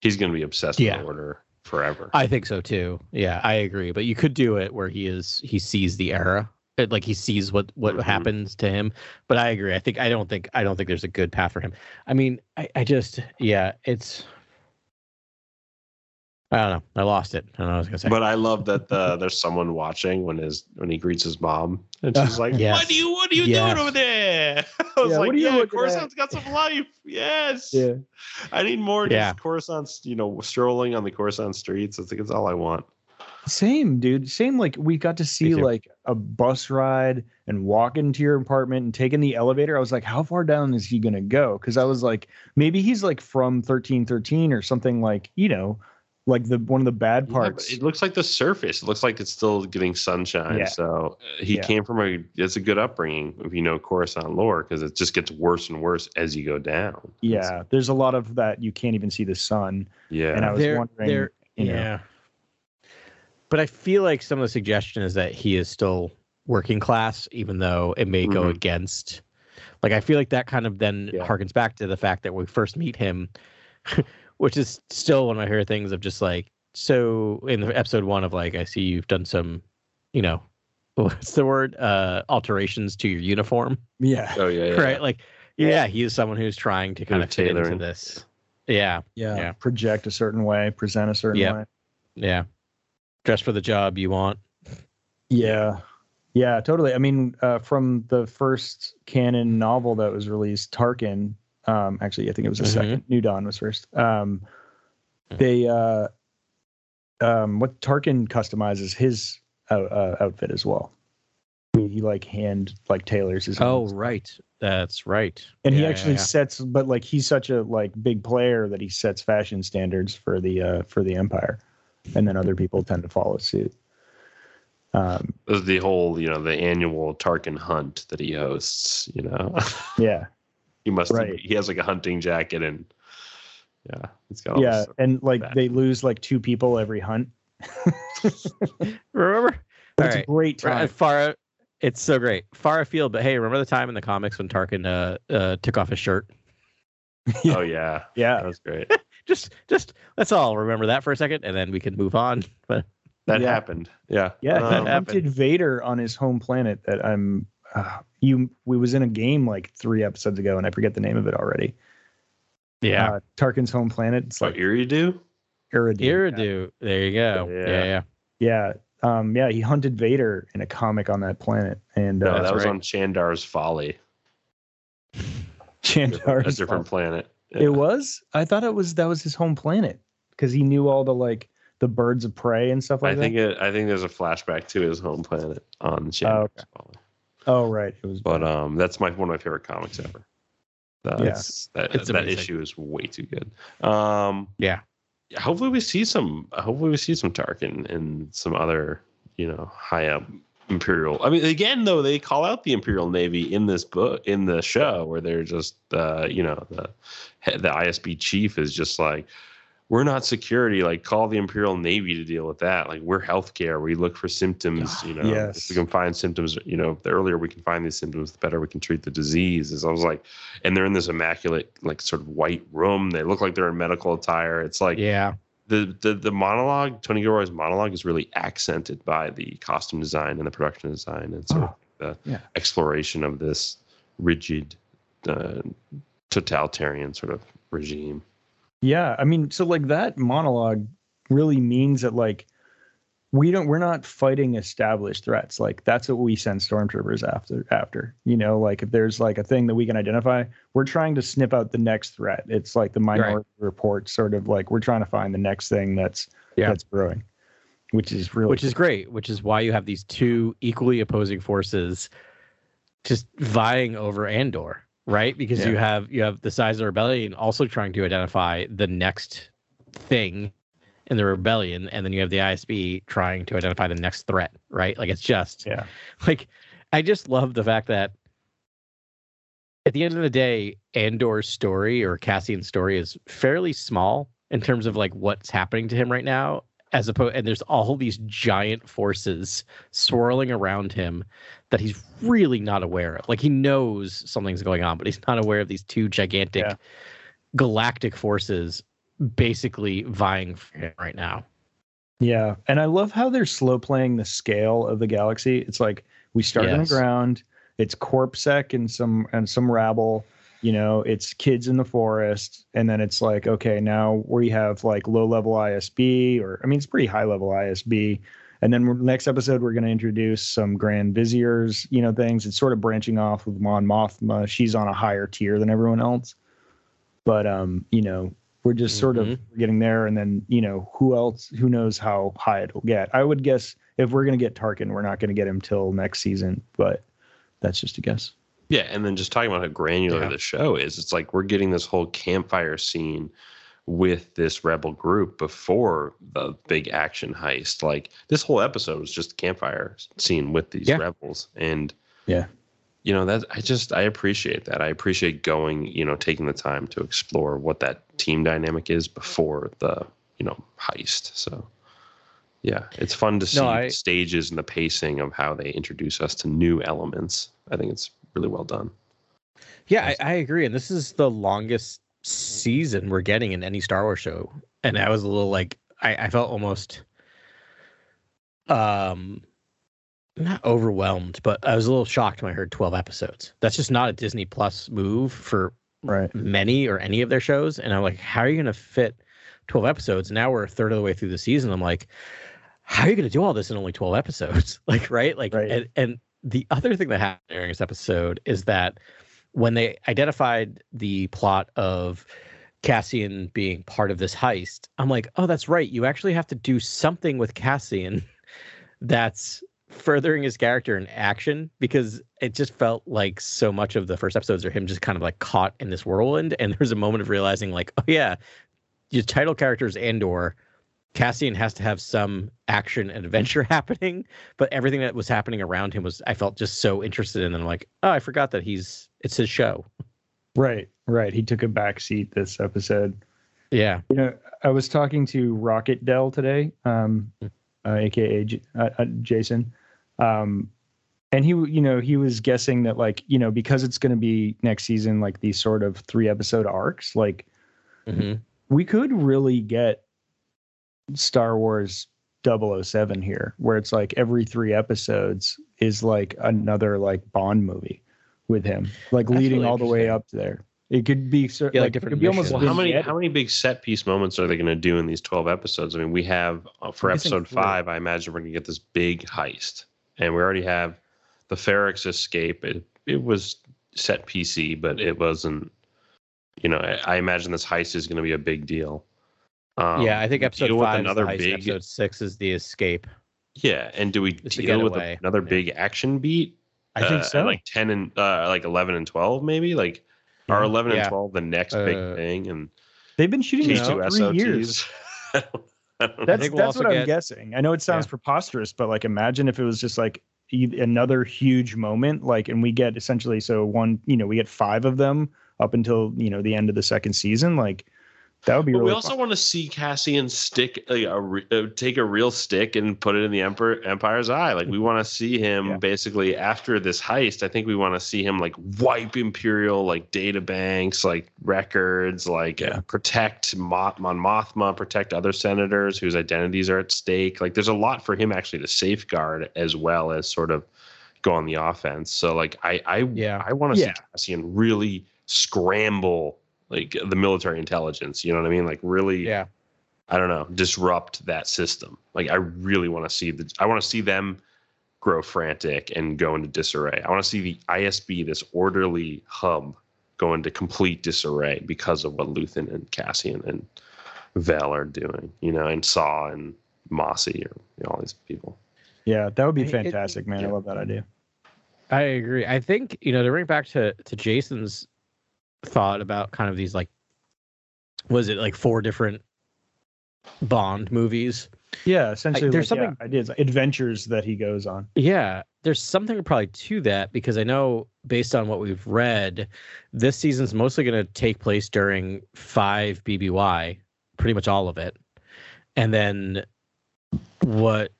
He's gonna be obsessed Yeah. with Order forever. I think so too. Yeah, I agree. But you could do it where he is he sees the era. It- Like he sees what what Mhm. happens to him. But I agree. I think I don't think I don't think there's a good path for him. I mean, I, I just yeah, it's I don't know. I lost it. I don't know what I was gonna say. But I love that uh, *laughs* there's someone watching when his when he greets his mom, and she's *laughs* like, Yes. "What are you What are you Yes. doing over there?" *laughs* I was Yeah, like, what are you "Yeah, looking Coruscant's got some life. Yes, Yeah. I need more. Yeah. Just Coruscant's, you know, strolling on the Coruscant streets. I think it's all I want. Same, dude. Same. Like we got to see like a bus ride and walk into your apartment and taking the elevator. I was like, how far down is he gonna go? Because I was like, maybe he's like from thirteen thirteen or something like you know, like the one of the bad parts. but it looks like the surface. It looks like it's still getting sunshine. Yeah. So uh, he Yeah. came from a. It's a good upbringing if you know Coruscant lore because it just gets worse and worse as you go down. It's- yeah, there's a lot of that. You can't even see the sun. yeah. And I was There- wondering, there- you know, yeah. But I feel like some of the suggestion is that he is still working class, even though it may go Mhm. against. Like I feel like that kind of then Yeah. harkens back to the fact that we first meet him, *laughs* which is still one of my favorite things of just like so in the episode one of like I see you've done some, you know, *laughs* what's the word? Uh alterations to your uniform. yeah, oh yeah. yeah. Right? Like yeah, he is someone who's trying to kind Good of fit into this. Yeah. yeah, Yeah. Project a certain way, present a certain Yeah. way. Yeah. Dress for the job you want. Yeah. Yeah, totally. I mean, uh, from the first canon novel that was released, Tarkin, um, actually, I think it was the Mhm. second, New Dawn was first. Um, Mhm. they, uh, um, what Tarkin customizes his uh, uh, outfit as well. He, he like hand like tailors his. Oh, own. right. That's right. and he Yeah, yeah, actually yeah. sets, but like he's such a like big player that he sets fashion standards for the uh, for the Empire, and then other people tend to follow suit. Um, the whole, you know, the annual Tarkin hunt that he hosts. You know, *laughs* yeah. He must. Right. He has like a hunting jacket and Yeah, it's got yeah, this- and like that. they lose like two people every hunt. *laughs* Remember? But All it's right. a great Right, time. Far, it's so great. Far afield, but hey, remember the time in the comics when Tarkin uh, uh, took off his shirt? *laughs* Oh yeah, Yeah, that was great. *laughs* Just, just let's all remember that for a second, and then we can move on. But That Yeah. happened. Yeah. yeah. Um, he hunted Vader on his home planet. That I'm. Uh, you. We was in a game like three episodes ago, and I forget the name of it already. yeah, uh, Tarkin's home planet. It's what like Eriadu? Eriadu. Eriadu. There you go. Yeah. Yeah, yeah. Yeah, um, yeah. He hunted Vader in a comic on that planet, and No, uh, that was right. on Chandar's Folly, *laughs* Chandar's a Chandar's different planet. Yeah. It was. I thought it was that was his home planet because he knew all the like the birds of prey and stuff like that. I think it. I think there's a flashback to his home planet on Chandar's okay. Folly. Oh right, it was. But um, that's my one of my favorite comics ever. That's, that It's that amazing. issue is way too good. Um, Yeah. yeah, hopefully we see some. Hopefully we see some Tarkin and some other, you know, high up Imperial. I mean, again though, they call out the Imperial Navy in this book in the show where they're just, uh, you know, the the ISB chief is just like. We're not security. Like, call the Imperial Navy to deal with that. Like, we're healthcare. We look for symptoms. You know, Yes. if we can find symptoms. You know, the earlier we can find these symptoms, the better we can treat the disease. As I was like, and they're in this immaculate, like, sort of white room. They look like they're in medical attire. It's like, yeah. the the the monologue, Tony Gilroy's monologue, is really accented by the costume design and the production design and sort of the yeah. exploration of this rigid, uh, totalitarian sort of regime. Yeah, I mean, so like that monologue really means that like we don't we're not fighting established threats. Like that's what we send stormtroopers after after. You know, like if there's like a thing that we can identify, we're trying to snip out the next threat. It's like the minority report sort of like we're trying to find the next thing that's Yeah. that's brewing. Which is really which is great which is why you have these two equally opposing forces just vying over andor right? Because you have you have the size of the rebellion also trying to identify the next thing in the rebellion and then you have the isb trying to identify the next threat right? Like it's just Yeah. *laughs* like i just love the fact that at the end of the day andor's story or cassian's story is fairly small in terms of like what's happening to him right now as opposed and there's all these giant forces swirling around him that he's really not aware of like he knows something's going on but he's not aware of these two gigantic Yeah. galactic forces basically vying for him right now Yeah, and I love how they're slow playing the scale of the galaxy. It's like we start on the ground. It's Corpsec and some and some rabble. You know, it's kids in the forest, and then it's like okay, now we have like low level ISB, or I mean, it's pretty high level ISB. And then next episode, we're going to introduce some Grand Viziers, you know, things. It's sort of branching off with Mon Mothma. She's on a higher tier than everyone else, but um, you know, we're just sort of getting there. And then you know, who else? Who knows how high it'll get? I would guess if we're going to get Tarkin, we're not going to get him till next season, but that's just a guess. Yeah, and then just talking about how granular Yeah. the show is, it's like we're getting this whole campfire scene with this rebel group before the big action heist. Like this whole episode was just a campfire scene with these Yeah. rebels, and Yeah. you know that I just I appreciate that. I appreciate going, you know, taking the time to explore what that team dynamic is before the you know heist. So. Yeah, it's fun to see No, I- stages and the pacing of how they introduce us to new elements. I think it's really well done. Yeah, I, I agree. And this is the longest season we're getting in any Star Wars show. And I was a little like I, I felt almost um not overwhelmed, but I was a little shocked when I heard 12 episodes. That's just not a Disney Plus move for Right. many or any of their shows. And I'm like, how are you going to fit 12 episodes? Now we're a third of the way through the season. I'm like, how are you going to do all this in only 12 episodes? *laughs* like, right? Like, Right. And, and the other thing that happened during this episode is that when they identified the plot of Cassian being part of this heist, I'm like, oh, that's right. You actually have to do something with Cassian *laughs* that's furthering his character in action because it just felt like so much of the first episodes are him just kind of like caught in this whirlwind. And there's a moment of realizing, like, oh, yeah, your title character is Andor. Cassian has to have some action and adventure *laughs* happening, but everything that was happening around him was I felt just so interested in. And I'm like, oh, I forgot that he's it's his show. Right, right. He took a back seat this episode. Yeah. You know, I was talking to Rocket Dell today, um, uh, aka J- uh, uh, Jason, um, and he, you know, he was guessing that like, you know, because it's going to be next season, like these sort of three episode arcs, like hmm we could really get Star Wars 007 here, where it's like every three episodes is like another like Bond movie with him, like That's leading really all the way up there. It could be cer- Yeah, like like, it different could be almost. Well, how many vignette- how many big set piece moments are they going to do in these twelve episodes? I mean, we have uh, for I'm episode five. I imagine we're going to get this big heist, and we already have the Ferrix escape. It it was set PC, but it wasn't. You know, I, I imagine this heist is going to be a big deal. Um, yeah, I think episode deal with five another the heist, big episode six is the escape. yeah, and do we It's deal with getaway. another Yeah. big action beat? I think uh, so. like ten and uh, like eleven and twelve, maybe like. Are eleven Yeah. and twelve the next big Uh, thing? And They've been shooting K this two for three years. SOTs. *laughs* I don't- I don't know. That's we'll that's also what I'm get- guessing. I know it sounds Yeah. preposterous, but like imagine if it was just like e- another huge moment, like, and we get essentially so one, you know, we get five of them up until you know the end of the second season. Like that would be But really. we also fun. want to see Cassian stick like, a, uh, take a real stick and put it in the Emperor Empire's eye. Like we want to see him Yeah. basically after this heist. I think we want to see him like wipe Imperial like data banks, like records, like Yeah. protect Mon Mothma, protect other senators whose identities are at stake. Like there's a lot for him actually to safeguard as well as sort of go on the offense. So like I I Yeah. I want to Yeah. see Cassian really scramble like the military intelligence. You know what I mean? Like really, Yeah. I don't know, disrupt that system. Like I really want to see the. I want to see them grow frantic and go into disarray. I want to see the ISB, this orderly hub, go into complete disarray because of what Luthen and Cassian and Vel are doing. You know, and Saw and Mossy or you know, all these people. yeah, that would be I- it- fantastic, man. I love that idea. I agree. I think you know to bring back to to Jason's thought about kind of these like was it like four different Bond movies? Yeah, essentially, there's like, yeah, something- ideas, adventures that he goes on. Yeah, there's something probably to that because I know based on what we've read, this season's mostly going to take place during five BBY, pretty much all of it, and then what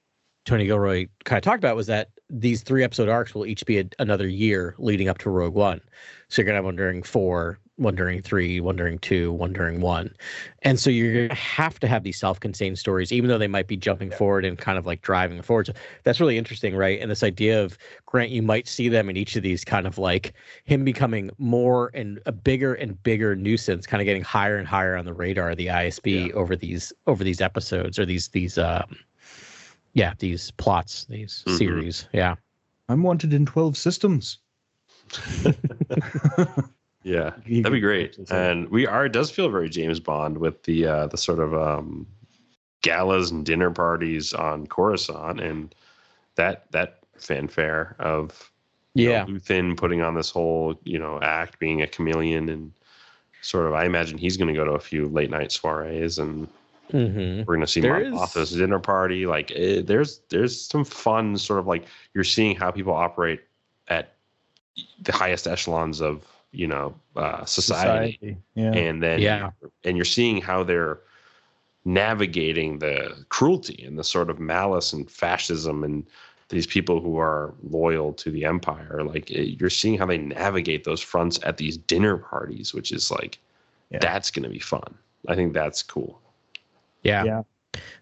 Tony Gilroy kind of talked about was that these three episode arcs will each be a, another year leading up to Rogue One. So you're gonna have one during four, one during three, one during two, one during one, and so you're gonna have to have these self-contained stories, even though they might be jumping forward and kind of like driving forward. So that's really interesting, right? And this idea of Grant, you might see them in each of these kind of like him becoming more and a bigger and bigger nuisance, kind of getting higher and higher on the radar of the ISB over these over these episodes or these these um yeah these plots these Mhm. series yeah I'm wanted in twelve systems. *laughs* Yeah, that'd be great. And we are. It does feel very James Bond with the uh, the sort of um, galas and dinner parties on Coruscant, and that that fanfare of you know, yeah Luthen putting on this whole you know act, being a chameleon, and sort of. I imagine he's going to go to a few late night soirees, and hmm we're going to see There Mon is- Mothma's dinner party. Like eh, there's there's some fun sort of like you're seeing how people operate at the highest echelons of you know uh, society Yeah. and then Yeah. and you're seeing how they're navigating the cruelty and the sort of malice and fascism and these people who are loyal to the empire like it, you're seeing how they navigate those fronts at these dinner parties which is like Yeah. that's going to be fun i think that's cool yeah Yeah.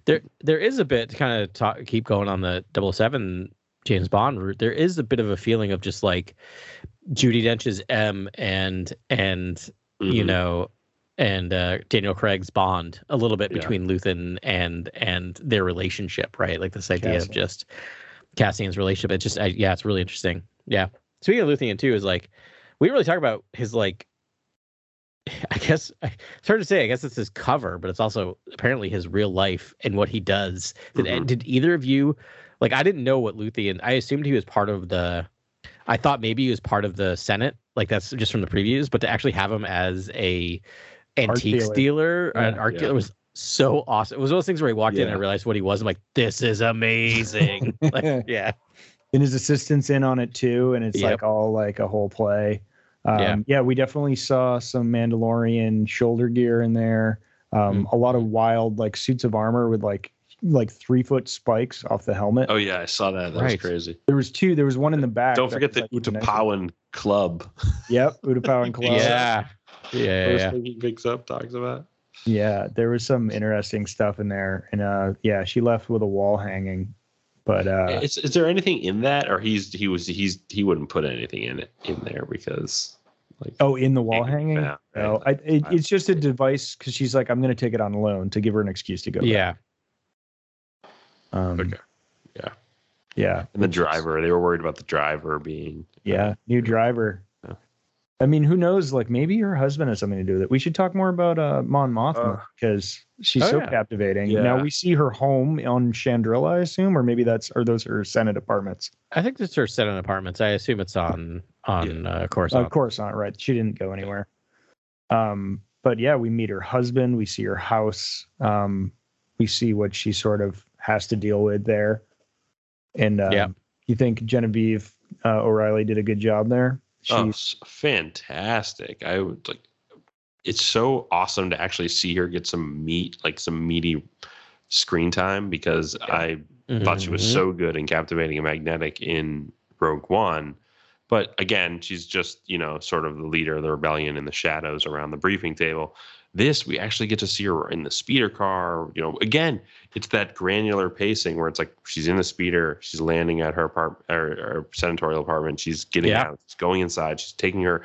there there is a bit to kind of talk keep going on the 007 James Bond route there is a bit of a feeling of just like Judi Dench's M and and you Mhm. know and uh, Daniel Craig's Bond a little bit Yeah. between Luthen and and their relationship right like this idea of Cassian. just Cassian's relationship It's just I, yeah it's really interesting yeah speaking of Luthen too is like we didn't really talk about his like *laughs* I guess it's hard to say. I guess it's his cover, but it's also apparently his real life and what he does. Did Mhm. did either of you like? I didn't know what Luthien. I assumed he was part of the. I thought maybe he was part of the Senate, like that's just from the previews. But to actually have him as a antiques dealer. dealer, an Yeah. art Yeah. dealer was so awesome. It was one of those things where he walked in and I realized what he was. I'm like, this is amazing. *laughs* like, yeah, and his assistant's in on it too, and it's Yep. like all like a whole play. Um, Yeah. yeah. we definitely saw some Mandalorian shoulder gear in there. Um, a lot of wild like suits of armor with like like three foot spikes off the helmet. Oh yeah, I saw that. That was crazy. There was two. There was one in the back. Don't forget was, the like, connected. Utapawan Club. Yep, *laughs* Utapawan Club. Yeah. Yeah. First yeah. thing he picks up, talks about. Yeah, there was some interesting stuff in there, and uh, yeah, she left with a wall hanging, but uh, is, is there anything in that, or he's he was he's he wouldn't put anything in it in there because like oh, in the wall Yeah, hanging. yeah, No, I, it, it's just a device because she's like, I'm going to take it on loan to give her an excuse to go. back. Yeah. Um, Okay. Yeah. Yeah. and the driver they were worried about the driver being Yeah. New driver. Yeah. I mean, who knows? Like maybe her husband has something to do with it. We should talk more about uh, Mon Mothma Uh, because she's oh, so yeah. captivating. Yeah. Now we see her home on Chandrila, I assume, or maybe that's or those are Senate apartments. I think that's her Senate apartments. I assume it's on on uh, Coruscant. Of course not, right? She didn't go anywhere. Um, but yeah, we meet her husband. We see her house. Um, we see what she sort of has to deal with there. And um, Yeah. you think Genevieve uh, O'Reilly did a good job there? She, oh fantastic i would like it's so awesome to actually see her get some meat like some meaty screen time because i thought she was Mhm. so good and captivating and magnetic in Rogue One. But again, she's just, you know, sort of the leader of the rebellion in the shadows around the briefing table. This, we actually get to see her in the speeder car. You know, again, it's that granular pacing where it's like she's in the speeder, she's landing at her apartment or, or senatorial apartment, she's getting Yeah. out, she's going inside, she's taking her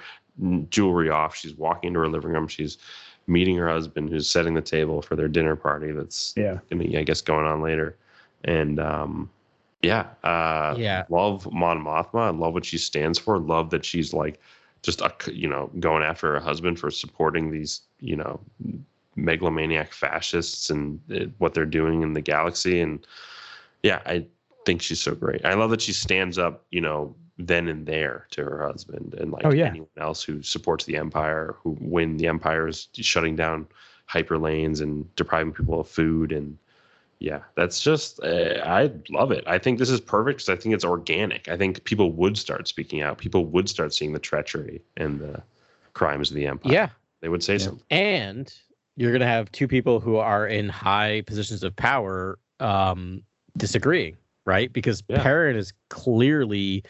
jewelry off, she's walking into her living room, she's meeting her husband who's setting the table for their dinner party that's yeah, gonna, I guess, going on later. And um, yeah, uh, Yeah. love Mon Mothma. I love what she stands for. Love that she's like just you know going after her husband for supporting these you know megalomaniac fascists and uh, what they're doing in the galaxy. And yeah, I think she's so great. I love that she stands up, you know, then and there to her husband and like Oh, yeah. anyone else who supports the empire, who when the empire is shutting down hyper lanes and depriving people of food and yeah, that's just uh, I love it. I think this is perfect because I think it's organic. I think people would start speaking out. People would start seeing the treachery and the crimes of the empire. Yeah. they would say Yeah. something. and you're going to have two people who are in high positions of power um, disagreeing, right? Because Yeah. Perrin is clearly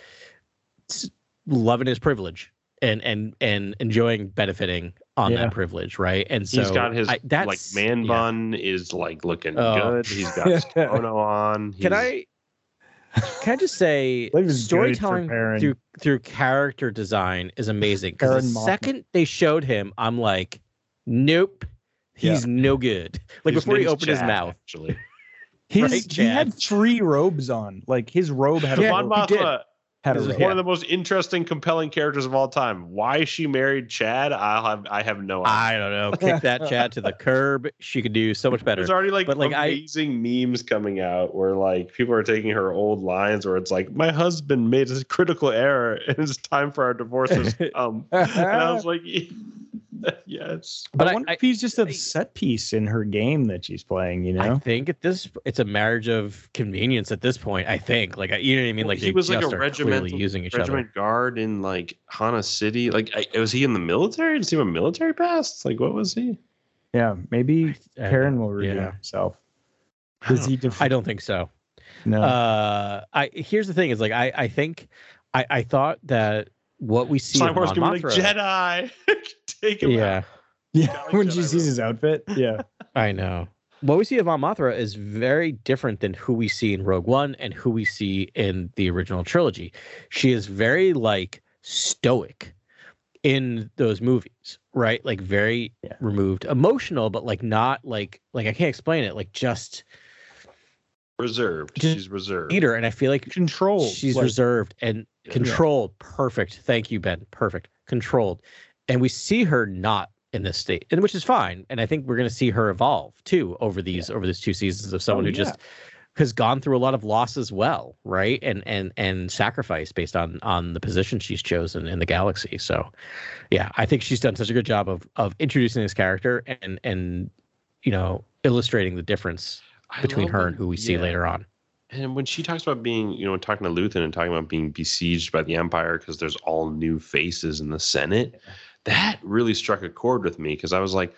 loving his privilege and and and enjoying benefiting on Yeah. that privilege, right? And so He's got his I, that's, like man yeah. bun is like looking Oh. good. He's got his *laughs* kimono on. Can I can I just say *laughs* Life is good for storytelling through through character design is amazing. Because the Mothma. second they showed him, I'm like, nope, he's no good. Like his before he name's opened his mouth. Actually, *laughs* his Right, he had three robes on. Like his robe had a robe. Mon he did. Mothma Had a is robe. one of the most interesting, compelling characters of all time. Why she married Chad, I have I have no idea. I don't know. Kick that Chad to the *laughs* curb. She could do so much better. There's already like, But, like, I- amazing memes coming out where like people are taking her old lines where it's like, my husband made a critical error and it's time for our divorces. *laughs* um and I was like, *laughs* yes. But I I- wonder I- if he's just a I- set piece in her game that she's playing. You know, I think at this, it's a marriage of convenience at this point. I think, like, you know what I mean? Well, Like, he was like a are regimental using each regiment guard in like Hanna City. Like, I, was he in the military? Does he have a military past? Like, what was he? yeah. Maybe other. Perrin will redeem yeah. himself. I Does don't he? Def- I don't think so. no. Uh, I here's the thing: is like I I think I I thought that what we see Star of Wars Mon can be like Jedi. *laughs* Take him yeah, out. *laughs* yeah. like When she sees his outfit. Yeah. *laughs* I know. What we see of Mon Mothma is very different than who we see in Rogue One and who we see in the original trilogy. She is very like stoic in those movies, right? Like very Yeah. removed, emotional, but like not like like I can't explain it. Like just Reserved. Just She's reserved. leader, and I feel like Controlled. She's like, reserved and Yeah. controlled. Perfect. Thank you, Ben. Perfect. Controlled. And we see her not in this state, and which is fine. And I think we're going to see her evolve too over these over these two seasons of someone Oh, who just has gone through a lot of loss as well, right? And and and sacrifice based on on the position she's chosen in the galaxy. So, yeah, I think she's done such a good job of of introducing this character and and you know illustrating the difference between her and who we see yeah. later on. And when she talks about being, you know, talking to Luthen and talking about being besieged by the Empire because there's all new faces in the Senate, that really struck a chord with me because I was like,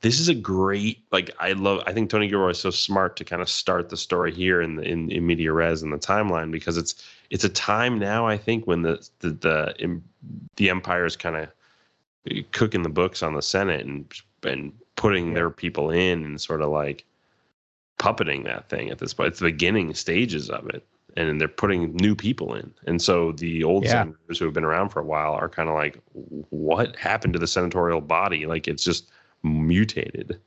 this is a great like I love I think Tony Gilroy is so smart to kind of start the story here in the in, in media res in the timeline because it's it's a time now I think when the the the, the empire is kind of eh, cooking the books on the Senate and and putting their people in and sort of like puppeting that thing at this point. It's the beginning stages of it. And they're putting new people in. And so the old Yeah. senators who have been around for a while are kind of like, what happened to the senatorial body? Like it's just mutated.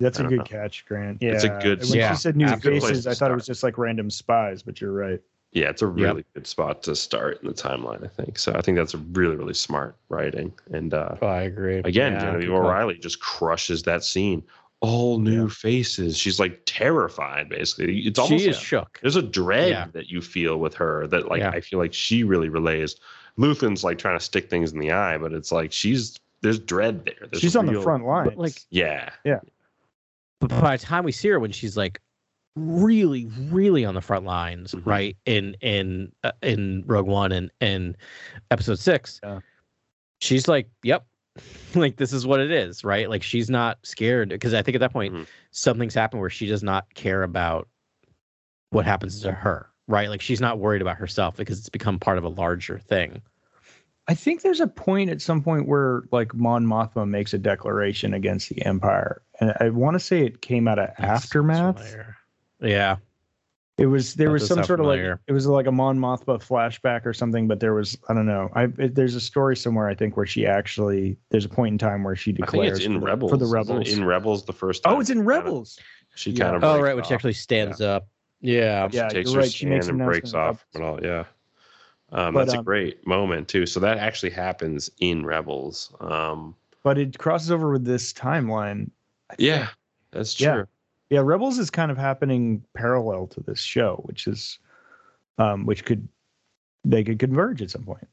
That's a good know. catch, Grant. Yeah. It's a good When Yeah. she said new It's a good place faces, I thought it was just like random spies, but you're right. Yeah, it's a really good spot to start in the timeline, I think. So I think that's a really, really smart writing. And uh, Oh, I agree. again, Yeah, Genevieve. O'Reilly just crushes that scene. All new Yeah. faces. She's like terrified, basically. It's almost She is like- shook. there's a dread Yeah. that you feel with her that like Yeah. I feel like she really relays. Luthen's like trying to stick things in the eye, but it's like she's there's dread there. There's She's on the front lines. But, like, Yeah. Yeah. But by the time we see her, when she's like really, really on the front lines, Mhm. right in in uh, in Rogue One and and Episode Six, Yeah. she's like, "Yep, *laughs* like this is what it is," right? Like she's not scared because I think at that point Mhm. something's happened where she does not care about what happens to her, right? Like she's not worried about herself because it's become part of a larger thing. I think there's a point at some point where like Mon Mothma makes a declaration against the Empire, and I want to say it came out of aftermath. Familiar. Yeah, It was there That was some sound sort of like it was like a Mon Mothma flashback or something, but there was I don't know. I it, there's a story somewhere I think where she actually there's a point in time where she I think declares it's in for, the- Rebels. for the isn't rebels. In Rebels the first Time. oh, it's in she kinda- Rebels. She Yeah. kind of Oh, right, when she off. actually stands up. Yeah. She Yeah, takes her right, she makes stand an and breaks off and all yeah. Um, But, that's a um, great moment too. So that actually happens in Rebels. Um, But it crosses over with this timeline. Yeah, that's true. Yeah. Yeah, Rebels is kind of happening parallel to this show, which is um which could they could converge at some point.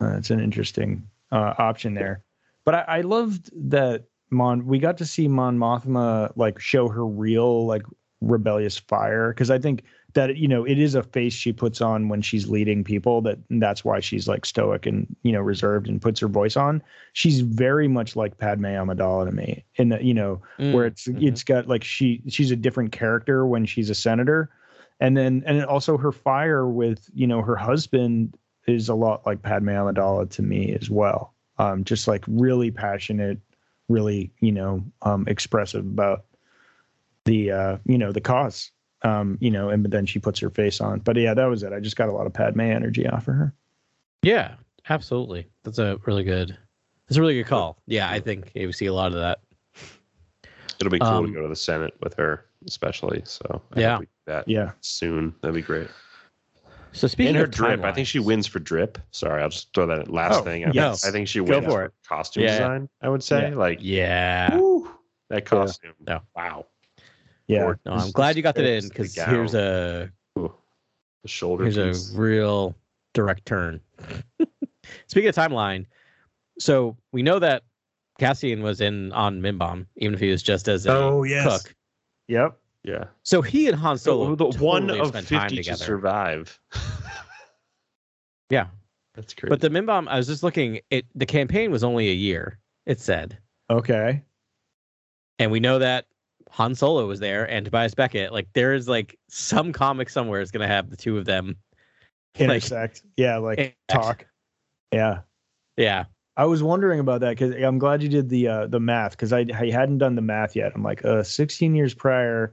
Uh, it's an interesting uh, option there. But I, I loved that Mon we got to see Mon Mothma like show her real like rebellious fire because I think that you know it is a face she puts on when she's leading people that that's why she's like stoic and you know reserved and puts her voice on. She's very much like Padme Amidala to me in that you know where it's Mhm. it's got like she she's a different character when she's a senator and then and also her fire with you know her husband is a lot like Padme Amidala to me as well um just like really passionate really you know um expressive about the uh you know the cause um you know and but then she puts her face on but yeah that was it i just got a lot of Padme energy off of her Yeah, absolutely. That's a really good. That's a really good call. Yeah, I think we see a lot of that. It'll be cool Um, to go to the Senate with her, especially. So I Yeah. hope we do that yeah soon. That'd be great. So speaking and her of drip, I think she wins for drip. Sorry, I'll just throw that last Oh, thing. I, yes. think, I think she wins for for, it. costume Yeah. design. I would say, Yeah. like, Yeah. woo, that costume. No. Wow, yeah Or- No, I'm glad you got that in because here's a the shoulder here's a real direct turn. *laughs* Speaking of timeline, so we know that Cassian was in on Mimban, even if he was just as a Oh, yes. cook. yep yeah. So he and Han Solo, the one totally of fifty time to survive. *laughs* Yeah, That's crazy. but the Mimban, I was just looking. It the campaign was only a year. It said, okay and we know that Han Solo was there and Tobias Beckett. Like there is like some comic somewhere is gonna have the two of them. *laughs* Like, intersect yeah like Intersect. talk yeah yeah, I was wondering about that because I'm glad you did the uh, the math because I, I hadn't done the math yet. I'm like, uh, 16 years prior,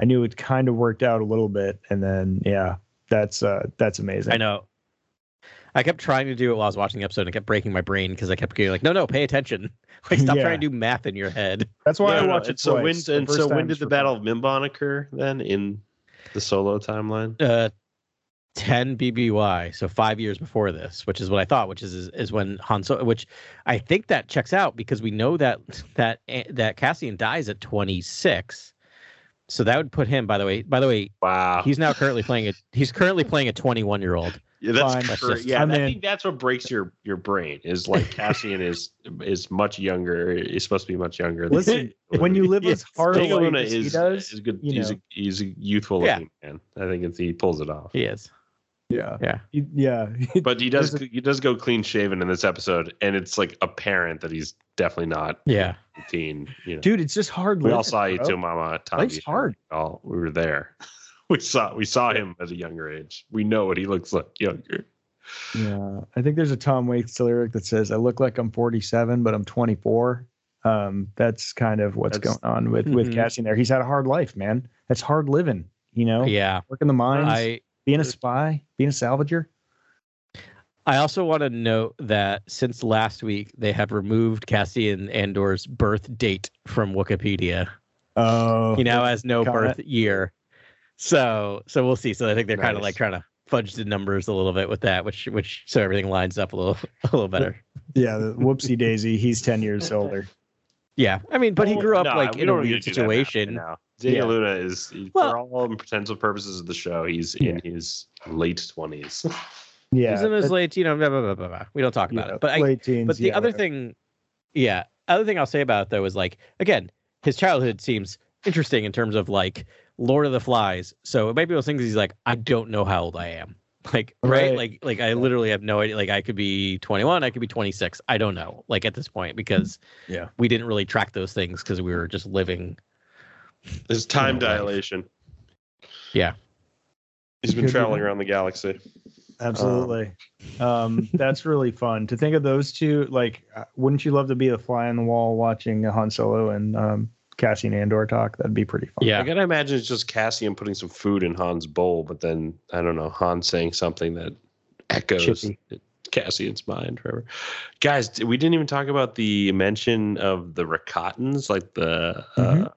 I knew it kind of worked out a little bit, and then yeah, that's uh, that's amazing. I know. I kept trying to do it while I was watching the episode and it kept breaking my brain because I kept getting like, no, no, pay attention. *laughs* Like, stop Yeah. trying to do math in your head. That's why No, I no, watched it so when twice. The and so when did the Battle fun. of Mimban occur then in the solo timeline? Uh, 10 BBY, so five years before this, which is what I thought, which is is, is when Han Solo, which I think that checks out because we know that that that Cassian dies at 26. So that would put him, by the way, by the way, Wow, he's now currently playing a he's currently playing a 21 year old. Yeah, that's fine. That's yeah. I'm I in. think that's what breaks your your brain is like Cassian is is much younger. Is supposed to be much younger. than- Listen, *laughs* when you live Yes. as hard a Diego life Luna as he is does, is good. you He's know. a, he's a youthful Yeah. looking man. I think it's, he pulls it off. He is. Yeah. Yeah. He- yeah. *laughs* But he does There's he does go clean shaven in this episode, and it's like apparent that he's definitely not Yeah. 18. You know, Dude, it's just hard. we all saw you too, Mama. Tommy. Life's hard. Oh, we were there. *laughs* we saw we saw him at a younger age. We know what he looks like younger. Yeah, I think there's a Tom Waits lyric that says, "I look like I'm 47, but I'm 24." Um, that's kind of what's That's- going on with with Mhm. Cassian there. He's had a hard life, man. That's hard living. You know, Yeah. working the mines, I being a spy, being a salvager. I also want to note that since last week they have removed Cassian Andor's birth date from Wikipedia. Oh, He now has no comment. birth year. So so we'll see. So I think they're kind of like trying to fudge the numbers a little bit with that, which which so everything lines up a little *laughs* a little better. yeah, the whoopsie daisy. He's 10 years older. Yeah. I mean, but he grew up no, like we in a weird to do that now, situation. Now, Daniel Yeah. Luna is he- Well- for all potential purposes of the show, he's in his late twenties. *laughs* Yeah, He's in his late, you know, blah, blah, blah, blah, blah. we don't talk about yeah, it. But I, late teens. but the yeah, other whatever. thing, yeah, other thing I'll say about it though is like again, his childhood seems interesting in terms of like Lord of the Flies. So it might be those things he's like, I don't know how old I am. *laughs* Like right, Right. like like I literally have no idea. Like I could be 21, I could be 26. I don't know. Like at this point because Yeah. we didn't really track those things because we were just living. His time know, life. dilation. Yeah. He's been traveling around the galaxy. Absolutely. Um, *laughs* that's really fun to think of those two. Like, uh, wouldn't you love to be a fly on the wall watching Han Solo and um, Cassian Andor talk? That'd be pretty fun. Yeah. I gotta imagine it's just Cassian putting some food in Han's bowl, but then I don't know, Han saying something that echoes Chippy. Cassian's mind, forever. Guys, we didn't even talk about the mention of the Rakatans, like the uh, Mhm.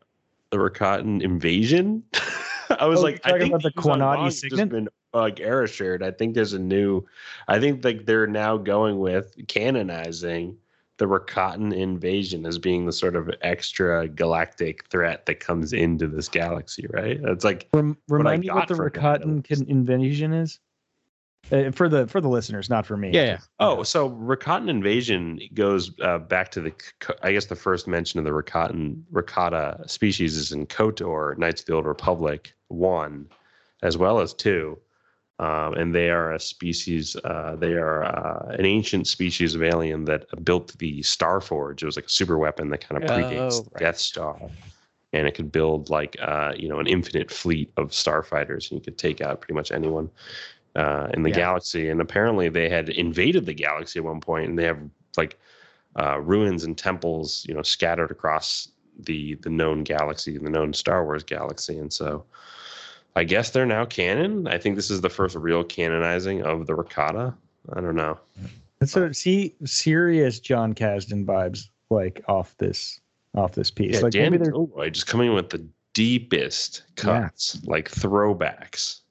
the Rakatan invasion. *laughs* I was Oh, like, you're I think about the Yuuzhan Quanati Vong's just signet? been like era shared. I think there's a new. I think like they're now going with canonizing the Rakatan invasion as being the sort of extra galactic threat that comes into this galaxy, right? It's like Rem- What I remind me what the Rakatan is- con- invasion is. Uh, for the for the listeners, not for me. Yeah, yeah. oh, so Rakatan invasion goes uh, back to the I guess the first mention of the Rakatan Rakata species is in KOTOR, Knights of the Old Republic one, as well as two. Um, and they are a species. Uh, they are uh, an ancient species of alien that built the Star Forge. It was like a super weapon that kind of Oh, predates right. Death Star, and it could build like uh, you know an infinite fleet of starfighters, and you could take out pretty much anyone uh, in the Yeah. galaxy. And apparently, they had invaded the galaxy at one point, and they have like uh, ruins and temples, you know, scattered across the the known galaxy, the known Star Wars galaxy, and so. I guess they're now canon. I think this is the first real canonizing of the Rakata. I don't know. That's a see serious Jon Kasdan vibes like off this off this piece. Yeah, like Dan maybe they're Gilroy just coming with the deepest cuts, like throwbacks.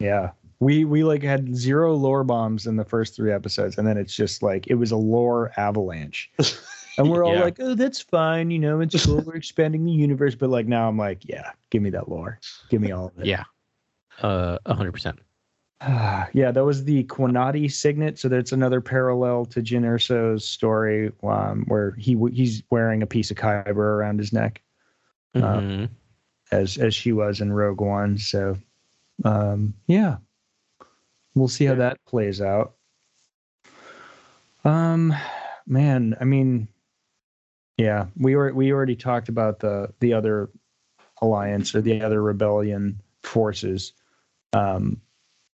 yeah. We we like had zero lore bombs in the first three episodes, and then it's just like it was a lore avalanche. *laughs* And we're all Yeah. like, oh, that's fine, you know, it's cool. We're expanding the universe. But like now I'm like, yeah, give me that lore. Give me all of it. Yeah. Uh, a hundred percent. *sighs* yeah, that was the Quanati signet. So that's another parallel to Jyn Erso's story, um, where he he's wearing a piece of kyber around his neck, Uh, Mhm. as as she was in Rogue One. So, um, yeah, we'll see how that plays out. Um, man, I mean, yeah, we were we already talked about the the other alliance or the other rebellion forces. Um,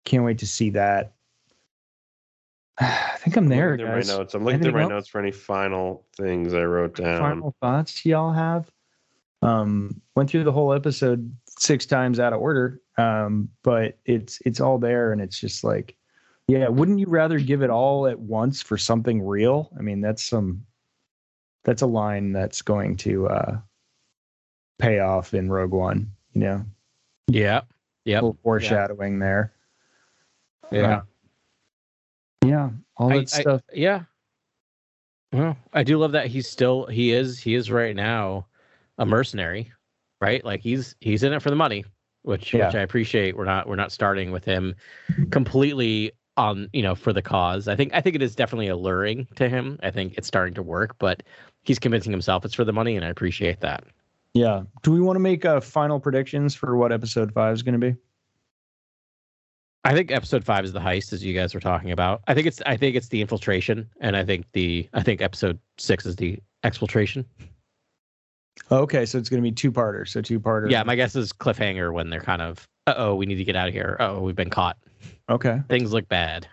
can't wait to see that. *sighs* I think I'm there, looking through guys. my notes. I'm looking through my else? notes for any final things I wrote down. Final thoughts y'all have? Um, went through the whole episode six times out of order, um, but it's it's all there, and it's just like, yeah, wouldn't you rather give it all at once for something real? I mean, that's some that's a line that's going to uh, pay off in Rogue One. You know, Yeah. Little foreshadowing there. Yeah. Yeah, all that I- stuff. Yeah. Well, I do love that he's still he is he is right now a mercenary, right? Like he's he's in it for the money, which Yeah. which I appreciate. We're not we're not starting with him completely on you know for the cause. I think I think it is definitely alluring to him. I think it's starting to work, but he's convincing himself it's for the money, and I appreciate that. Yeah. Do we want to make uh, final predictions for what episode five is going to be? I think episode five is the heist, as you guys were talking about. I think it's I think it's the infiltration, and I think the I think episode six is the exfiltration. Okay, so it's going to be two parter. So two parter. Yeah, my guess is cliffhanger when they're kind of, uh oh, we need to get out of here. Oh, we've been caught. Okay. Things look bad.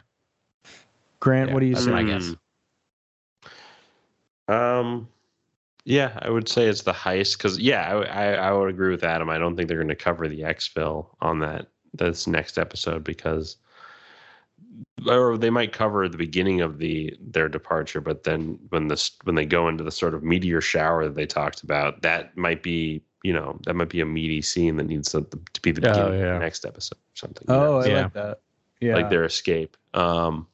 Grant, Yeah, what do you that's say? my guess. Um, yeah, I would say it's the heist because yeah, I, I I would agree with Adam. I don't think they're going to cover the exfil on that this next episode because, or they might cover the beginning of the their departure, but then when this when they go into the sort of meteor shower that they talked about, that might be you know that might be a meaty scene that needs to, to be the Oh, beginning of the next episode or something. you know? Oh, I Yeah. like that. Yeah. like their escape. Um,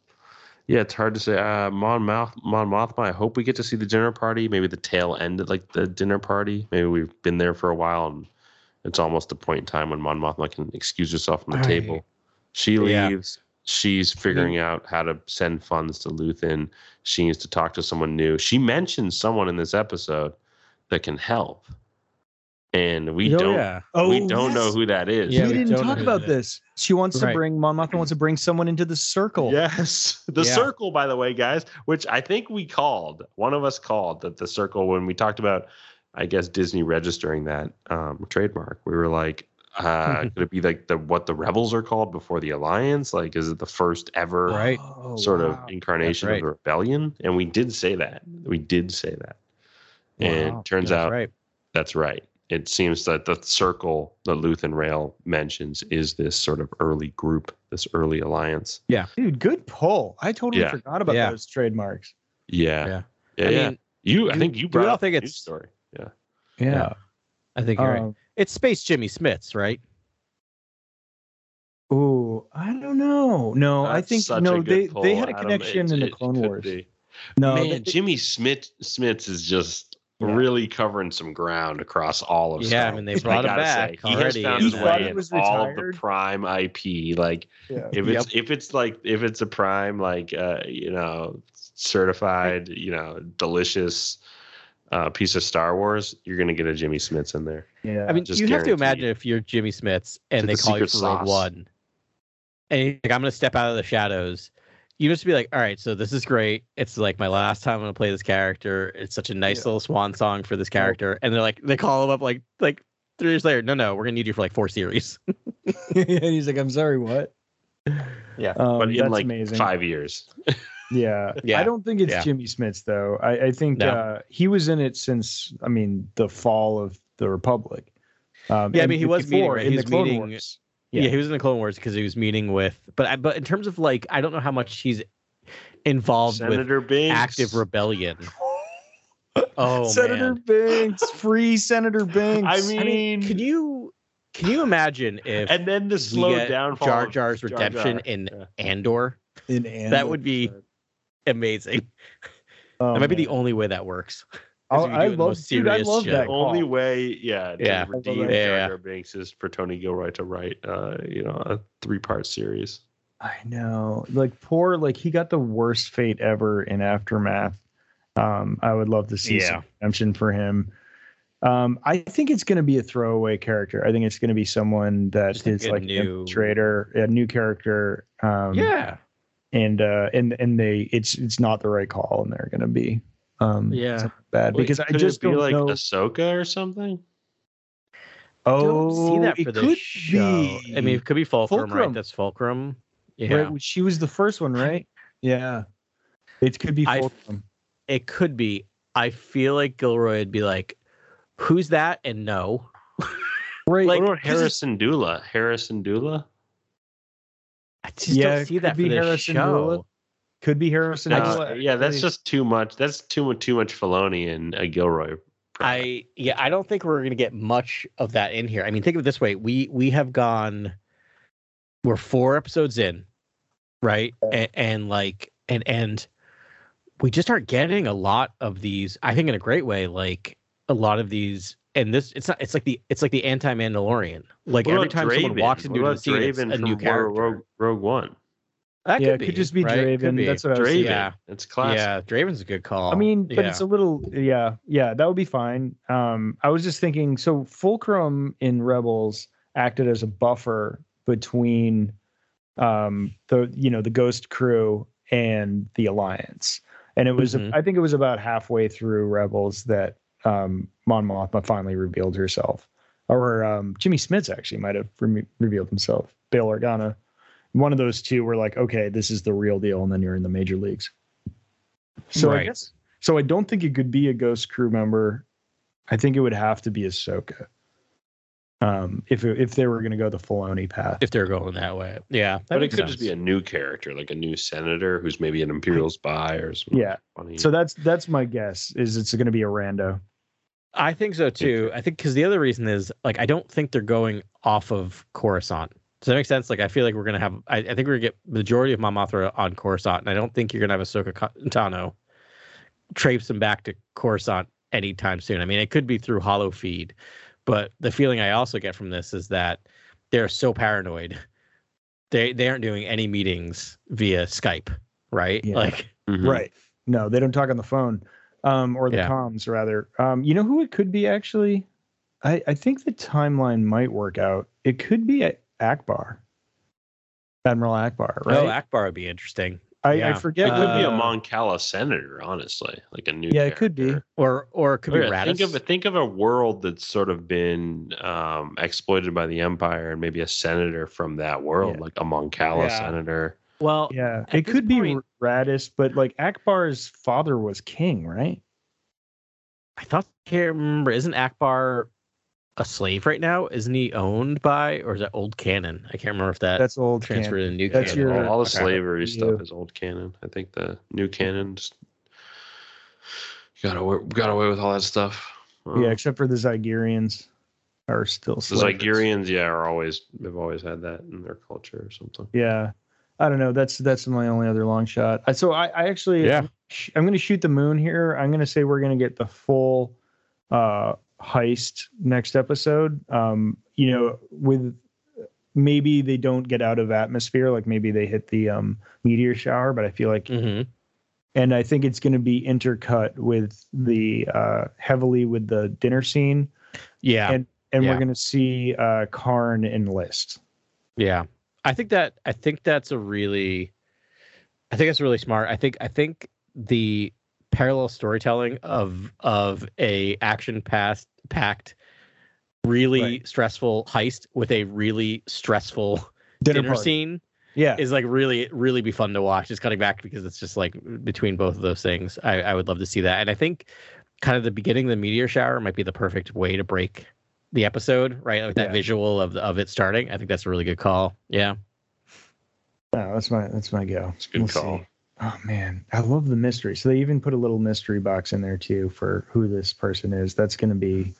yeah, it's hard to say. Uh, Mon Moth, Mon Mothma. I hope we get to see the dinner party. Maybe the tail end of like the dinner party. Maybe we've been there for a while, and it's almost the point in time when Mon Mothma can excuse herself from the Right. table. She Yeah. leaves. She's figuring out how to send funds to Luthen. She needs to talk to someone new. She mentions someone in this episode that can help, and we oh, don't. yeah. we Oh, don't know who that is. Yeah, we we didn't talk about this. She wants to bring Mon Mothma wants to bring someone into the circle. Yes, the Yeah. circle, by the way, guys, which I think we called. One of us called that the circle when we talked about, I guess Disney registering that um, trademark. We were like, uh, *laughs* could it be like the what the rebels are called before the alliance? Like, is it the first ever Right. Oh, sort wow. of incarnation right. of the rebellion? And we did say that. We did say that. And turns That's out right. that's right. It seems that the circle that Luthen Rael mentions is this sort of early group, this early alliance. Yeah. Dude, good pull. I totally Yeah. forgot about Yeah. those trademarks. Yeah. Yeah. Yeah. I yeah. mean, You, I think you do brought all up think the news it's- story. Yeah. Yeah. I think you're right. Um, It's Space Jimmy Smits, right? Ooh, I don't know. No, I think no. They pull, they had a Adam. connection It- in the Clone could Wars. be. No, Man, they- Jimmy Smith Smits is just Yeah. really covering some ground across all of them. Yeah, Star I mean, they Wars, brought him gotta back He has found He his way he in was all of the prime IP. Like yeah. if it's if it's like if it's a prime like uh you know certified you know delicious uh piece of Star Wars, you're gonna get a Jimmy Smits in there. yeah. I mean, just you have to imagine if you're Jimmy Smits and they the call you secret for Rogue. One, and you're like, I'm going to step out of the shadows. You just be like, all right, so this is great. It's like my last time I'm going to play this character. It's such a nice Yeah. little swan song for this character. And they're like, they call him up like like three years later. No, no, we're going to need you for like four series. *laughs* *laughs* and he's like, I'm sorry, what? Yeah. Um, but in that's like amazing. five years. *laughs* Yeah. Yeah. I don't think it's Yeah. Jimmy Smits though. I, I think No. uh, he was in it since I mean the fall of the Republic. Um, Yeah, I mean, he was meeting, before, right? in the was Clone meeting- Wars. Yeah. Yeah. he was in the Clone Wars because he was meeting with, but I, but in terms of like, I don't know how much he's involved with Senator Binks. active rebellion. *laughs* Oh Senator man. Binks, free Senator Binks. I mean, I mean, can you can you imagine if and then the slow get downfall Jar Jar's redemption Jar. in Yeah. Andor? in Andor, That would be amazing. Oh, that might be the only way that works. If you I do the love, most dude, I love shit. that. The only call. way, yeah, to Yeah. redeem Yeah, Jar yeah. Jar Binks is for Tony Gilroy to write, uh, you know, a three-part series. I know. Like poor, like he got the worst fate ever in Aftermath. Um, I would love to see Yeah. some redemption for him. Um, I think it's going to be a throwaway character. I think it's going to be someone that Just like is a like an new- infiltrator, a new character. Um, yeah. and uh, and and they, it's it's not the right call, and they're going to be um, Yeah. something bad Wait, because I could just it be don't like know. Ahsoka or something. oh, don't see that it for could this show. I mean, it could be Fulcrum, right? That's Fulcrum. Yeah. right, she was the first one, right? *laughs* Yeah, it could be I- Fulcrum. It could be. I feel like Gilroy would be like, "Who's that?" and no. *laughs* right, like- what about 'cause it's- Hera Syndulla? Hera Syndulla? I just Yeah, don't see that for be this Harrison show. Dula. Could be Harrison. Uh, Dula, yeah, that's just too much. That's too much. Too much Filoni and uh, Gilroy. I yeah, I don't think we're gonna get much of that in here. I mean, think of it this way: we we have gone, we're four episodes in, right? And, and like and and we just aren't getting a lot of these. I think in a great way, like a lot of these. And this, it's not. It's like the. It's like the anti-Mandalorian. Like every about time someone walks into the about scene, it's a new character. Rogue, Rogue One. That yeah, could it be, could just be right? Draven. be. That's what I was Draven. saying. Yeah. It's classic. Yeah, Draven's a good call. I mean, but Yeah. it's a little, yeah, yeah, that would be fine. Um, I was just thinking, so Fulcrum in Rebels acted as a buffer between um, the you know the Ghost Crew and the Alliance, and it was Mhm. I think it was about halfway through Rebels that um, Mon Mothma finally revealed herself, or um, Jimmy Smits actually might have re- revealed himself. Bail Organa, one of those two were like, okay, this is the real deal, and then you're in the major leagues. So I Right. guess so. I don't think it could be a Ghost Crew member. I think it would have to be Ahsoka. Um, if if they were going to go the Filoni path, if they're going that way. Yeah, that But it makes could just be a new character, like a new senator who's maybe an imperial spy or something. yeah. Funny. So that's that's my guess. Is it's going to be a rando. I think so too. I think because the other reason is like I don't think they're going off of Coruscant. Does that make sense? Like I feel like we're gonna have. I, I think we're gonna get majority of Mon Mothma on Coruscant, and I don't think you're gonna have Ahsoka Ka- Tano traipse them back to Coruscant anytime soon. I mean, it could be through Hollow Feed, but the feeling I also get from this is that they're so paranoid. They they aren't doing any meetings via Skype, right? Yeah. Like Mhm. Right. No, they don't talk on the phone, um, or the Yeah. comms rather. Um, you know who it could be actually? I I think the timeline might work out. It could be a- Ackbar, Admiral Ackbar, right? oh, Ackbar would be interesting. I, I forget. It could be a Uh, Mon Cala senator, honestly, like a new. Yeah, it could be. Or or it could be Yeah, think of think of a world that's sort of been um, exploited by the Empire, and maybe a senator from that world, Yeah. like a Mon Cala Yeah. senator. well, yeah, it this could be point- Raddus, but like Ackbar's father was king, right? I thought I can't remember. Isn't Ackbar a slave right now? Isn't he owned by or is that old canon? I can't remember if that That's old. transferred canon. to new That's canon. your- all, all the Okay. slavery You- stuff is old canon. I think the new canon just got away got away with all that stuff. Um, Yeah, except for the Zygerians are still the slaves. Zygerians, yeah, are always they've always had that in their culture or something. Yeah, I don't know. That's that's my only other long shot. So I, I actually, Yeah. I'm going to shoot the moon here. I'm going to say we're going to get the full uh, heist next episode. Um, you know, with maybe they don't get out of atmosphere, like maybe they hit the um, meteor shower, but I feel like, Mhm. and I think it's going to be intercut with the uh, heavily with the dinner scene, Yeah, and and Yeah. we're going to see uh, Karn enlist. yeah. I think that I think that's a really, I think that's really smart. I think I think the parallel storytelling of of a action past packed, really Right. stressful heist with a really stressful Dinner, dinner, scene Yeah, is like really really be fun to watch just cutting back because it's just like between both of those things I, I would love to see that and i think kind of the beginning of the meteor shower might be the perfect way to break the episode right like that Yeah. visual of of it starting i think that's a really good call yeah No, that's my that's my go. It's a good call. see. Oh man, I love the mystery. So they even put a little mystery box in there too for who this person is. That's gonna be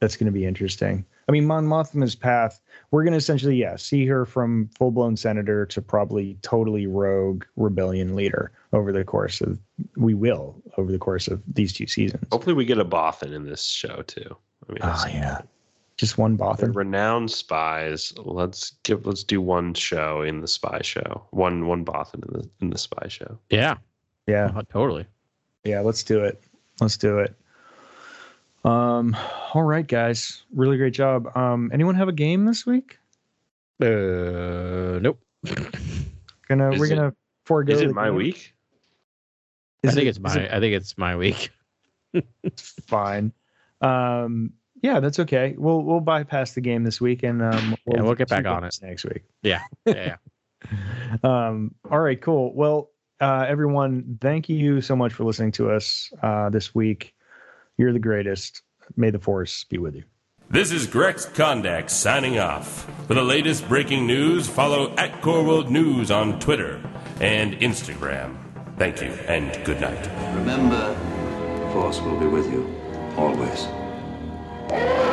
that's gonna be interesting. I mean, Mon Mothma's path. We're gonna essentially, yeah, see her from full blown senator to probably totally rogue rebellion leader over the course of. We will over the course of these two seasons. Hopefully, we get a Bothan in this show too. I mean, Oh yeah, just one They're Bothan. renowned spies. Let's give let's do one show in the spy show. One one Bothan in the in the spy show. yeah Yeah, oh, totally Yeah, let's do it. Let's do it. Um, all right, guys. Really great job. Um, anyone have a game this week? uh nope Gonna Is we're it- gonna forego. Is it my game. week? i Is think it- it's my it i think it's my week fine. Um, yeah, that's okay. We'll we'll bypass the game this week and um, Yeah, we'll get back on it next week. yeah yeah *laughs* um, all right, cool. Well, uh, everyone, thank you so much for listening to us uh, this week. You're the greatest. May the force be with you. This is Grex Kondak signing off. For the latest breaking news, follow at Core World News on Twitter and Instagram. Thank you and good night. Remember, the Force will be with you always. Yeah.